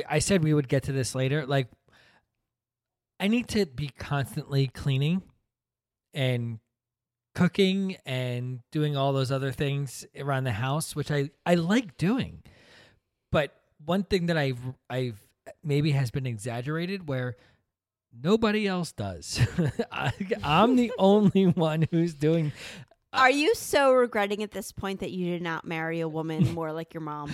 I said we would get to this later. Like, I need to be constantly cleaning and cooking and doing all those other things around the house, which I, I like doing. But one thing that I've I've maybe has been exaggerated where nobody else does. I, I'm the only one who's doing. Uh, are you so regretting at this point that you did not marry a woman more like your mom?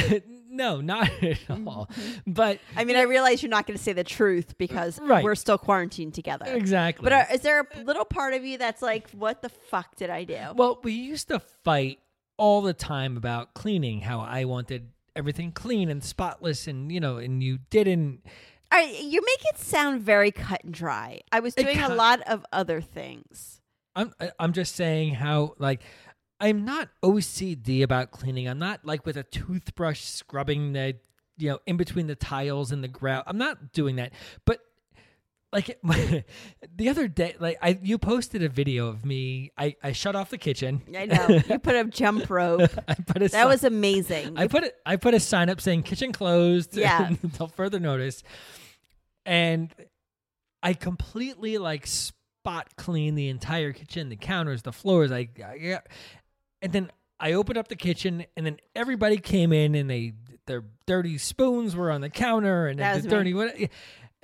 no, not at mm-hmm. all. But I mean, I realize you're not going to say the truth because uh, Right. we're still quarantined together. exactly. But are, is there a little part of you that's like, what the fuck did I do? Well, we used to fight all the time about cleaning, how I wanted everything clean and spotless, and you know, and you didn't. All right, you make it sound very cut and dry. I was doing a lot of other things. I'm I'm just saying how like I'm not OCD about cleaning. I'm not like with a toothbrush scrubbing the you know in between the tiles and the grout. I'm not doing that. But like the other day, like I you posted a video of me. I I shut off the kitchen. I know. you put a jump rope. I put a That sign- was amazing. I You- put it. I put a sign up saying kitchen closed. Yeah. until further notice. And I completely like spot clean the entire kitchen, the counters, the floors. I, I yeah. and then I opened up the kitchen, and then everybody came in, and they their dirty spoons were on the counter, and the me. dirty what.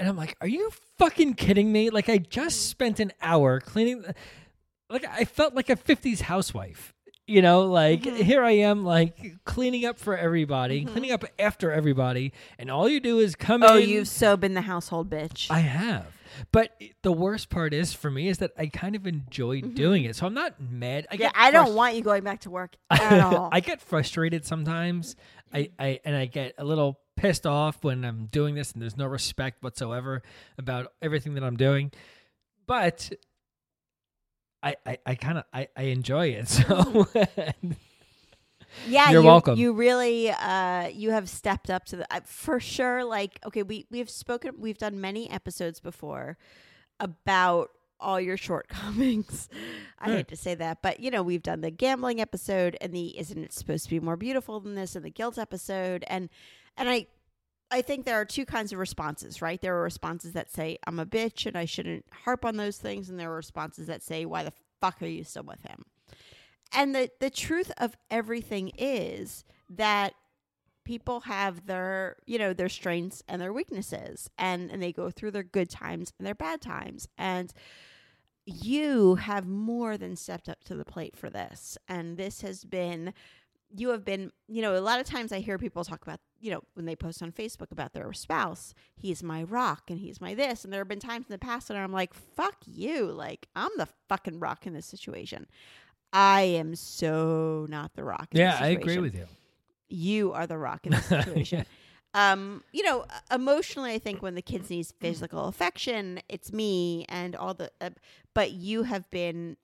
And I'm like, are you fucking kidding me? Like I just spent an hour cleaning. Like I felt like a 50s housewife. You know, like Mhm. here I am, like cleaning up for everybody, Mhm. cleaning up after everybody, and all you do is come in. oh, in. you've so been the household bitch. I have. But the worst part is for me is that I kind of enjoy doing it. So I'm not mad. I Mm-hmm. yeah, get I don't want you going back to work at all. I get frustrated sometimes. I, I and I get a little pissed off when I'm doing this and there's no respect whatsoever about everything that I'm doing. But I I, I kind of I, I enjoy it. So yeah, You're you, welcome. You really, uh, you have stepped up to the uh, for sure. Like, okay, we we've spoken, we've done many episodes before about all your shortcomings. I hate to say that, but you know, we've done the gambling episode and the isn't it supposed to be more beautiful than this and the guilt episode and and I I think there are two kinds of responses, right? There are responses that say I'm a bitch and I shouldn't harp on those things and there are responses that say why the fuck are you still with him? And the the truth of everything is that people have their you know their strengths and their weaknesses and and they go through their good times and their bad times and you have more than stepped up to the plate for this and this has been you have been you know a lot of times i hear people talk about you know when they post on facebook about their spouse he's my rock and he's my this and there have been times in the past when i'm like fuck you like i'm the fucking rock in this situation i am so not the rock in yeah, I agree with you. you are the rock in this situation. um, you know, emotionally, I think when the kids need physical affection, it's me and all the. Uh, but you have been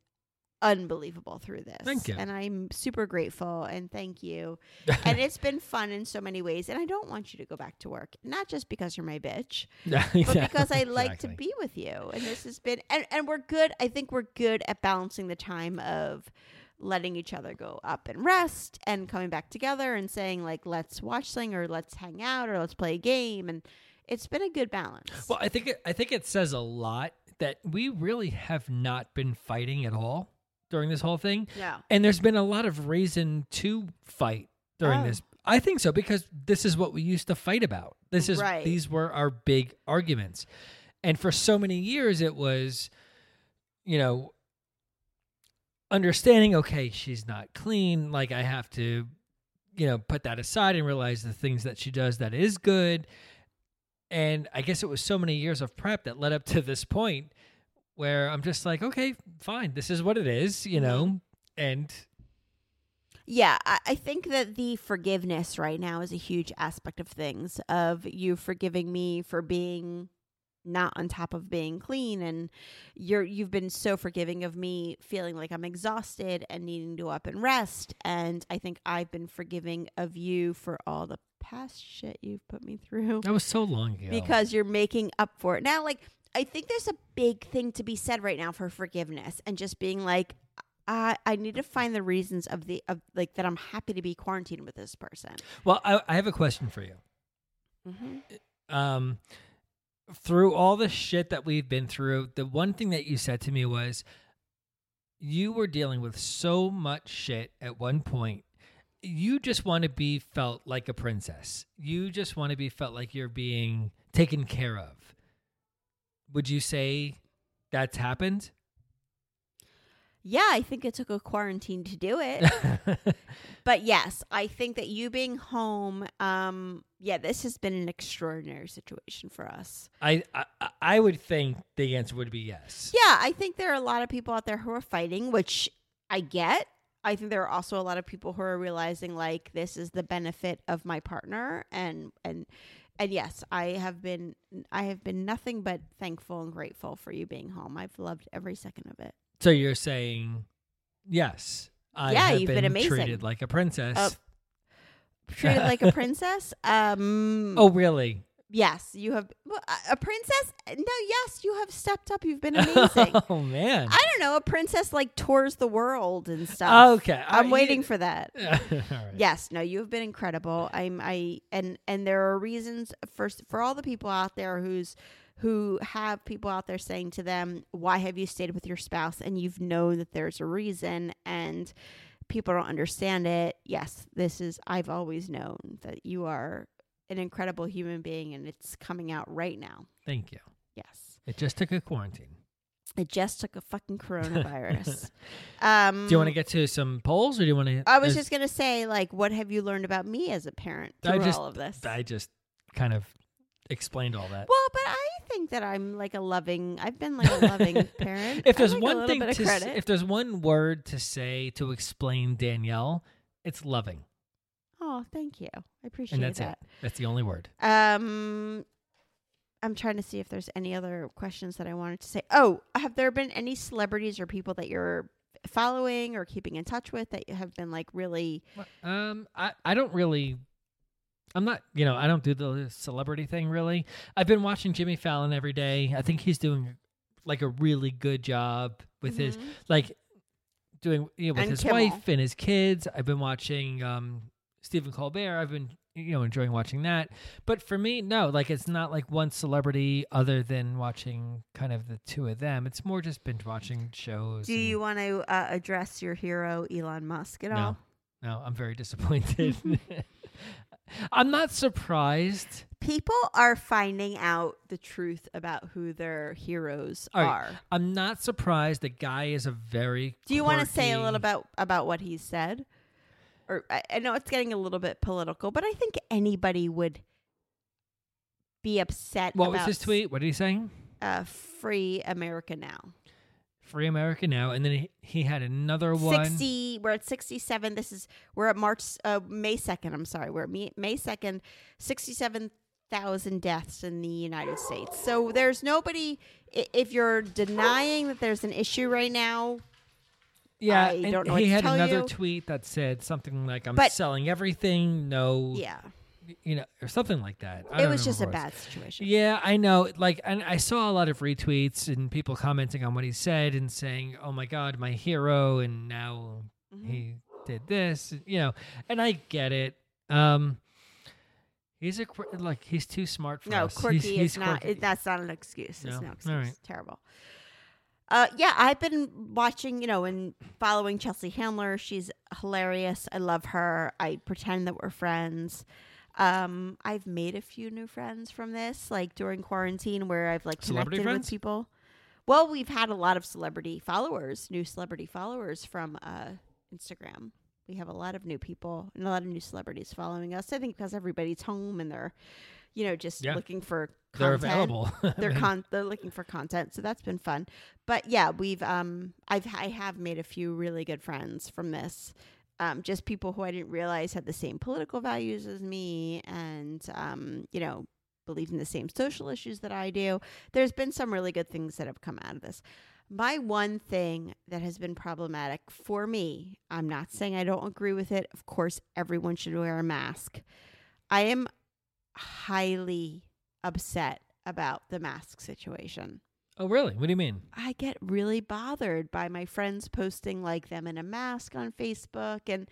unbelievable through this. Thank you. and I'm super grateful and thank you. and it's been fun in so many ways. And I don't want you to go back to work, not just because you're my bitch, but because I like to be with you. And this has been, and, and we're good. I think we're good at balancing the time of letting each other go up and rest and coming back together and saying, like, let's watch something or let's hang out or let's play a game. And it's been a good balance. Well, I think it, I think it says a lot that we really have not been fighting at all during this whole thing. yeah. And there's been a lot of reason to fight during Oh. this. I think so because this is what we used to fight about. This is Right. these were our big arguments. And for so many years it was you know understanding okay, she's not clean, like I have to you know put that aside and realize the things that she does that is good. And I guess it was so many years of prep that led up to this point where I'm just like, okay, fine, this is what it is, you know, mm-hmm. and Yeah, I, I think that the forgiveness right now is a huge aspect of things of you forgiving me for being not on top of being clean and you're you've been so forgiving of me feeling like I'm exhausted and needing to up and rest and I think I've been forgiving of you for all the past shit you've put me through that was so long ago. because you're making up for it. Now, like, I think there's a big thing to be said right now for forgiveness and just being like, I, I need to find the reasons of the of like that I'm happy to be quarantined with this person. well, I, I have a question for you. Mm-hmm. Um, through all the shit that we've been through, the one thing that you said to me was, you were dealing with so much shit at one point. You just want to be felt like a princess. You just want to be felt like you're being taken care of. Would you say that's happened? Yeah, I think it took a quarantine to do it. but yes, I think that you being home, um, yeah, this has been an extraordinary situation for us. I, I I would think the answer would be yes. Yeah, I think there are a lot of people out there who are fighting, which I get. I think there are also a lot of people who are realizing like this is the benefit of my partner and and and yes, I have been I have been nothing but thankful and grateful for you being home. I've loved every second of it. So you're saying, yes, I Yeah, you've been amazing. treated like a princess. Uh, Treated like a princess. Um oh, really? Yes, you have a- princess. Eh, no, yes, you have stepped up. You've been amazing. oh man. I don't know, a princess like tours the world and stuff. okay, I'm waiting you- for that. Right. Yes, no, you have been incredible. I'm I and and there are reasons for for all the people out there who's who have people out there saying to them, "Why have you stayed with your spouse?" and you've known that there's a reason and people don't understand it. Yes, this is I've always known that you are an incredible human being and it's coming out right now. Thank you. Yes. It just took a quarantine. It just took a fucking coronavirus. um Do you want to get to some polls, or do you want to? I was just gonna say, like, what have you learned about me as a parent I through just- all of this? I just kind of explained all that. Well, but I think that I'm like a loving. I've been like a loving parent. if there's like one thing to, s- if there's one word to say to explain Danielle, it's loving, oh, thank you. I appreciate and that's that. it. That's the only word. Um, I'm trying to see if there's any other questions that I wanted to say. Oh, have there been any celebrities or people that you're following or keeping in touch with that you have been like really? Um, I I don't really. I'm not, you know, I don't do the celebrity thing really. I've been watching Jimmy Fallon every day. I think he's doing like a really good job with his Mhm. like doing you know with And his Kimmel. wife and his kids. I've been watching um Stephen Colbert. I've been you know enjoying watching that. But for me, no, like it's not like one celebrity other than watching kind of the two of them. It's more just binge watching shows. Do you want to uh, address your hero Elon Musk at no, all? no, I'm very disappointed. I'm not surprised. People are finding out the truth about who their heroes right. are. I'm not surprised. The guy is a very. Do you want to say a little about about what he said? Or I, I know it's getting a little bit political, but I think anybody would be upset. What was about his tweet? What did he say? Uh, free America now. Free America now, and then he, he had another one. Sixty. We're at sixty-seven. This is we're at March, uh, May second. I'm sorry. We're at May, May second. Sixty-seven thousand deaths in the United States. So there's nobody. If you're denying that there's an issue right now, Yeah, I don't know he had another you. tweet that said something like, "I'm But- selling everything." No, yeah, you know, or something like that. I it was just a it bad situation. Yeah, I know. Like, and I saw a lot of retweets and people commenting on what he said and saying, "Oh my God, my hero," and now Mhm. he did this. You know, and I get it. Um, he's a like he's too smart for No, us. quirky He's, he's is not. quirky. It, that's not an excuse. It's No? no excuse. right. Terrible. Uh, yeah, I've been watching, you know, and following Chelsea Handler. She's hilarious. I love her. I pretend that we're friends. Um, I've made a few new friends from this, like during quarantine, where I've like Celebrity connected friends? with people. Well, we've had a lot of celebrity followers, new celebrity followers from uh, Instagram. We have a lot of new people and a lot of new celebrities following us. I think because everybody's home and they're, you know, just Yeah. looking for They're available. They're con- they're looking for content, so that's been fun. But yeah, we've um I've I have made a few really good friends from this. Um, just people who I didn't realize had the same political values as me, and um, you know, believed in the same social issues that I do. There's been some really good things that have come out of this. My one thing that has been problematic for me, I'm not saying I don't agree with it. Of course, everyone should wear a mask. I am highly upset about the mask situation. oh, really? What do you mean? I get really bothered by my friends posting like them in a mask on Facebook and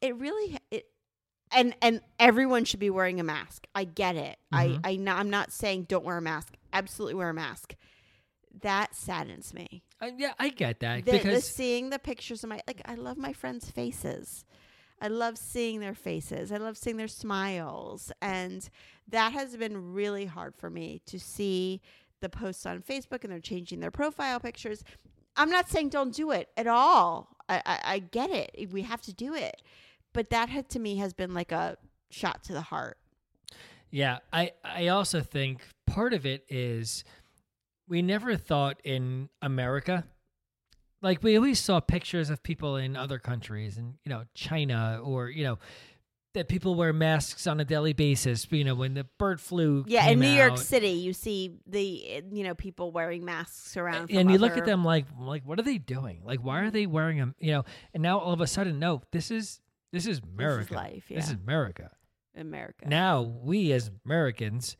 it really it and and everyone should be wearing a mask. I get it. Mhm. I I no- I'm not saying don't wear a mask. Absolutely wear a mask. That saddens me. I, yeah, I get that The, the because seeing the pictures of my like I love my friends' faces. I love seeing their faces. I love seeing their smiles. And that has been really hard for me to see the posts on Facebook and they're changing their profile pictures. I'm not saying don't do it at all. I, I, I get it. We have to do it. But that had, to me has been like a shot to the heart. Yeah, I I also think part of it is we never thought in America like we always saw pictures of people in other countries and you know China or you know that people wear masks on a daily basis. You know when the bird flu Yeah, in New York City, you see the you know people wearing masks around, and from you look at them like like what are they doing? Like why are they wearing them? You know, and now all of a sudden, no, this is this is America. life, This is America. America. Now we as Americans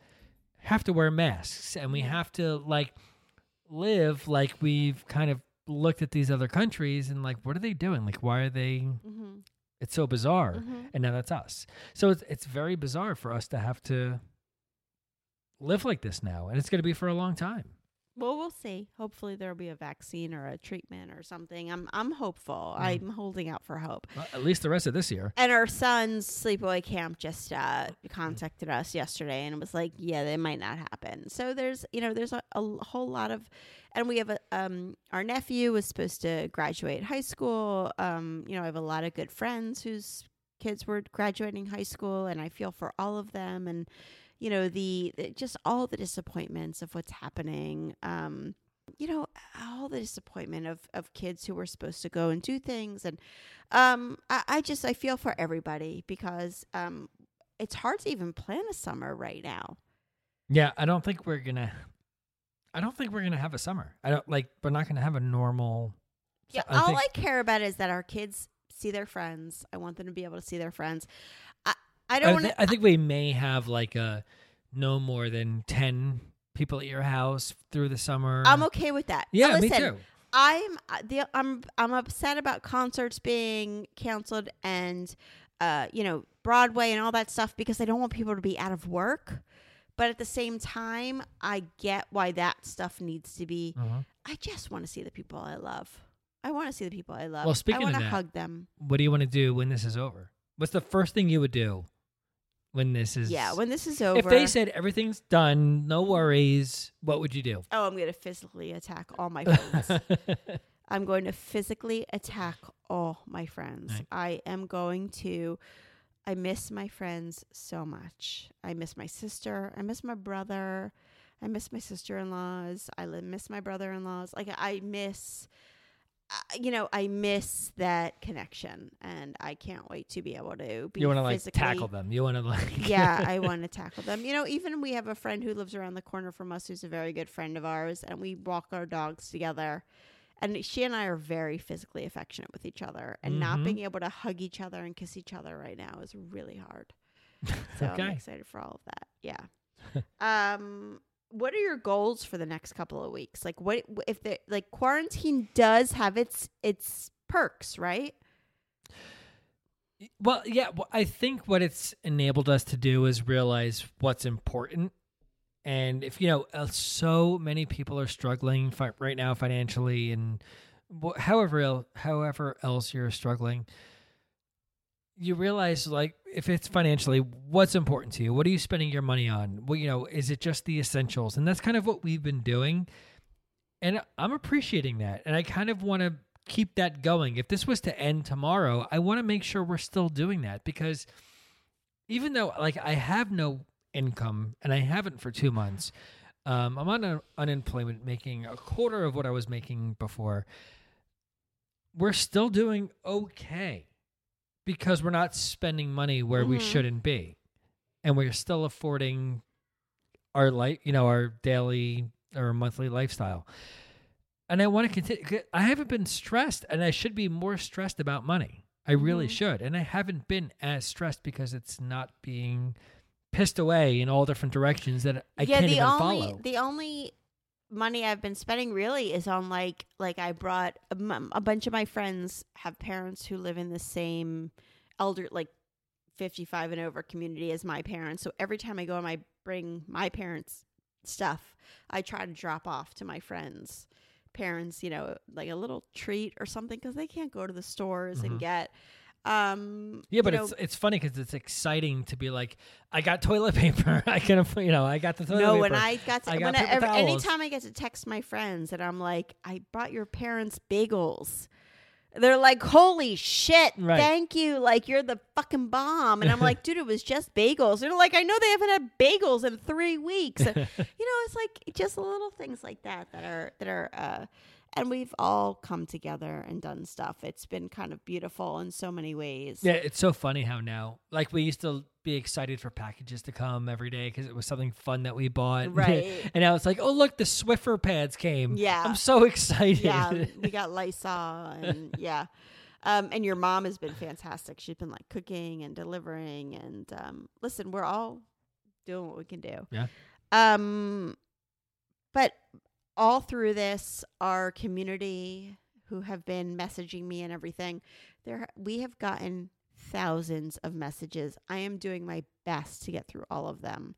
have to wear masks and we have to like live like we've kind of looked at these other countries and like what are they doing? Like why are they Mhm. it's so bizarre. Mhm. And now that's us. So it's it's very bizarre for us to have to live like this now and it's going to be for a long time. Well, we'll see. Hopefully, there'll be a vaccine or a treatment or something. I'm I'm hopeful. Mm. I'm holding out for hope. Well, at least the rest of this year. And our son's sleepaway camp just uh, contacted us yesterday and was like, "Yeah, that might not happen." So there's, you know, there's a whole lot of, and we have a um, our nephew was supposed to graduate high school. Um, you know, I have a lot of good friends whose kids were graduating high school, and I feel for all of them. And you know, the, the just all the disappointments of what's happening. Um, you know, all the disappointment of of kids who were supposed to go and do things and um, I, I just I feel for everybody because um, it's hard to even plan a summer right now. Yeah, I don't think we're going to I don't think we're to have a summer. I don't like we're not going to have a normal Yeah, I all think- I care about is that our kids see their friends. I want them to be able to see their friends. I don't I, want thi- I think we may have like a no more than 10 people at your house through the summer. I'm okay with that. Yeah, Now, me too. I'm uh, the I'm I'm upset about concerts being canceled and uh you know Broadway and all that stuff because I don't want people to be out of work. But at the same time, I get why that stuff needs to be. Uh-huh. I just want to see the people I love. I want to see the people I love. Well, speaking I want to hug them. What do you want to do when this is over? What's the first thing you would do when this is Yeah, when this is over. If they said everything's done, no worries, what would you do? "Oh, I'm going to physically attack all my friends," I'm going to physically attack all my friends. Right. I am going to. I miss my friends so much. I miss my sister. I miss my brother. I miss my sister in laws. I li- miss my brother in laws. Like, I miss, you know, I miss that connection. And I can't wait to be able to be you want to like tackle them. You want to like yeah, I want to tackle them. You know, even we have a friend who lives around the corner from us who's a very good friend of ours, and we walk our dogs together. And she and I are very physically affectionate with each other, and not Mhm. being able to hug each other and kiss each other right now is really hard. So I'm excited for all of that. Yeah. um, what are your goals for the next couple of weeks? Like, what if the like quarantine does have its its perks, right? Well, yeah, well, I think what it's enabled us to do is realize what's important. And if you know, uh, so many people are struggling fi- right now financially, and wh- however el- however else you're struggling, you realize like if it's financially, what's important to you? What are you spending your money on? Well, you know, is it just the essentials? And that's kind of what we've been doing, and I'm appreciating that, and I kind of want to keep that going. If this was to end tomorrow, I want to make sure we're still doing that because even though like I have no income and I haven't for 2 months, um, I'm on un- unemployment making a quarter of what I was making before. We're still doing okay because we're not spending money where we Mhm. shouldn't be. And we're still affording our life, you know, our daily or monthly lifestyle and I want to continue. I haven't been stressed, and I should be more stressed about money. I really Mhm. should, and I haven't been as stressed because it's not being pissed away in all different directions that I yeah, can't the even only follow. the only money I've been spending really is on like like I brought a bunch of my friends have parents who live in the same elder like 55 and over community as my parents. So every time I go and I bring my parents stuff, I try to drop off to my friends parents, you know, like a little treat or something cuz they can't go to the stores Mhm. and get um yeah, but you know, it's it's funny because it's exciting to be like, I got toilet paper. I can, you know, I got the toilet no, paper. when I got to, I got when I, every, anytime I get to text my friends and I'm like, I bought your parents bagels. They're like, holy shit, Right. thank you. Like, you're the fucking bomb. And I'm like, dude, it was just bagels. They're like, I know they haven't had bagels in three weeks. And, you know, it's like just little things like that that are, that are, uh, and we've all come together and done stuff. It's been kind of beautiful in so many ways. Yeah, it's so funny how now, like we used to be excited for packages to come every day because it was something fun that we bought. Right. and now it's like, oh, look, the Swiffer pads came. Yeah. I'm so excited. yeah, we got Lysol and yeah. Um, and your mom has been fantastic. She's been like cooking and delivering and um, listen, we're all doing what we can do. Yeah. Um but all through this our community who have been messaging me and everything, there we have gotten thousands of messages. I am doing my best to get through all of them.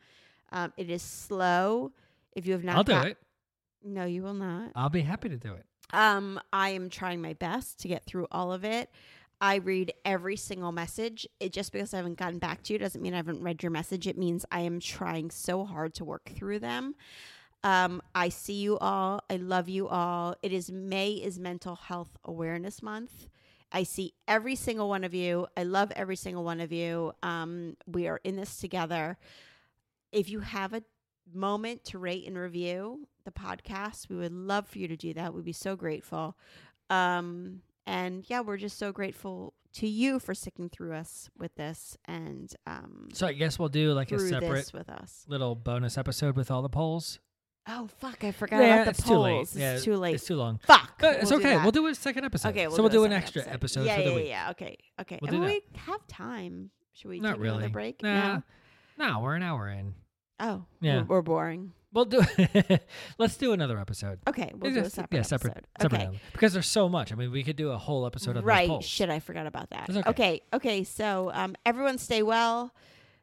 Um, it is slow. If you have not I'll do it. No, you will not. I'll be happy to do it. Um, I am trying my best to get through all of it. I read every single message. It just because I haven't gotten back to you doesn't mean I haven't read your message. It means I am trying so hard to work through them. Um, I see you all. I love you all. It is May is Mental Health Awareness Month. I see every single one of you. I love every single one of you. Um, we are in this together. If you have a moment to rate and review the podcast, we would love for you to do that. We'd be so grateful. Um, and yeah, we're just so grateful to you for sticking through us with this and um, So I guess we'll do like a separate with us. little bonus episode with all the polls. Oh fuck! I forgot yeah, about the it's polls. too late. It's too late. It's too long. fuck. But it's We'll do okay. that. We'll do a second episode. Okay, we'll so we'll do, do an extra episode. episode yeah, for the yeah, week. Yeah, Okay, okay. We'll and do we have time. Should we Not take really. another break? Nah. No. No, we're an hour in. Oh, Yeah. We're, we're boring. We'll do. Let's do another episode. Okay, we'll Yeah, do a separate yeah, separate, episode. separate okay. because there's so much. I mean, we could do a whole episode of right. polls. Shit, I forgot about that. Okay. okay. Okay. So, um, everyone stay well.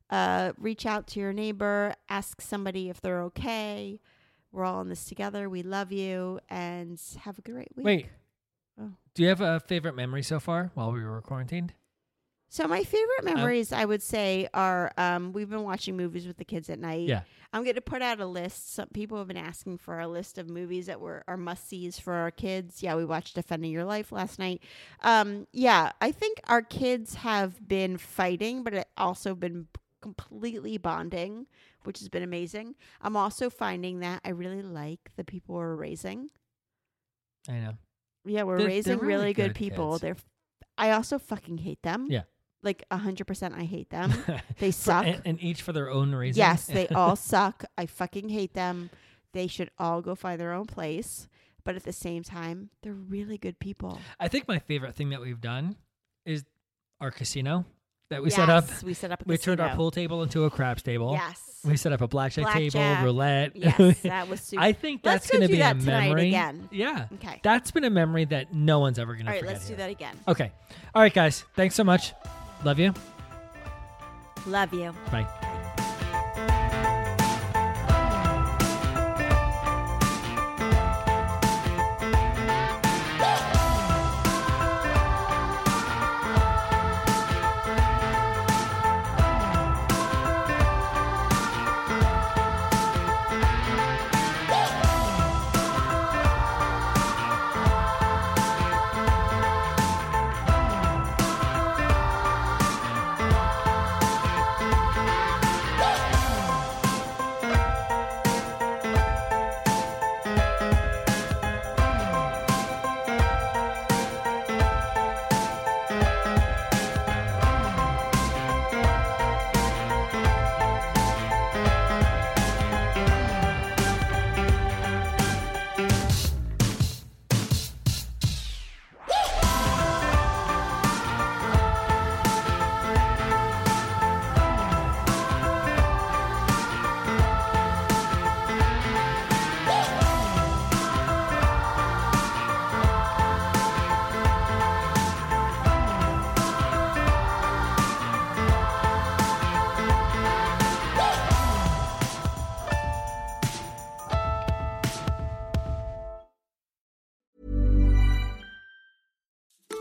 Uh, reach out to your neighbor. Ask somebody if they're okay. We're all in this together. We love you, and have a great week. Wait. Oh. Do you have a favorite memory so far while we were quarantined? So my favorite memories, I would say, are um, we've been watching movies with the kids at night. Yeah. I'm going to put out a list. Some people have been asking for a list of movies that were are must sees for our kids. Yeah, we watched Defending Your Life last night. Um, yeah, I think our kids have been fighting, but it also been completely bonding, which has been amazing. I'm also finding that I really like the people we're raising. I know. Yeah, we're They're- raising they're really, really good, good people. kids. They're. I also fucking hate them. Yeah. Like a hundred percent, I hate them. They For- suck. and, and each for their own reason. Yes, they all suck. I fucking hate them. They should all go find their own place. But at the same time, they're really good people. I think my favorite thing that we've done is our casino that we set up. We set up. We turned our pool table into a craps table. Yes. We set up a blackjack, table, roulette. Yes, that was super. I think that's going to be that a memory. again. Yeah. Okay. That's been a memory that no one's ever going to All right, forget. let's do that again. Okay. All right, guys. Thanks so much. Love you. Love you. Bye.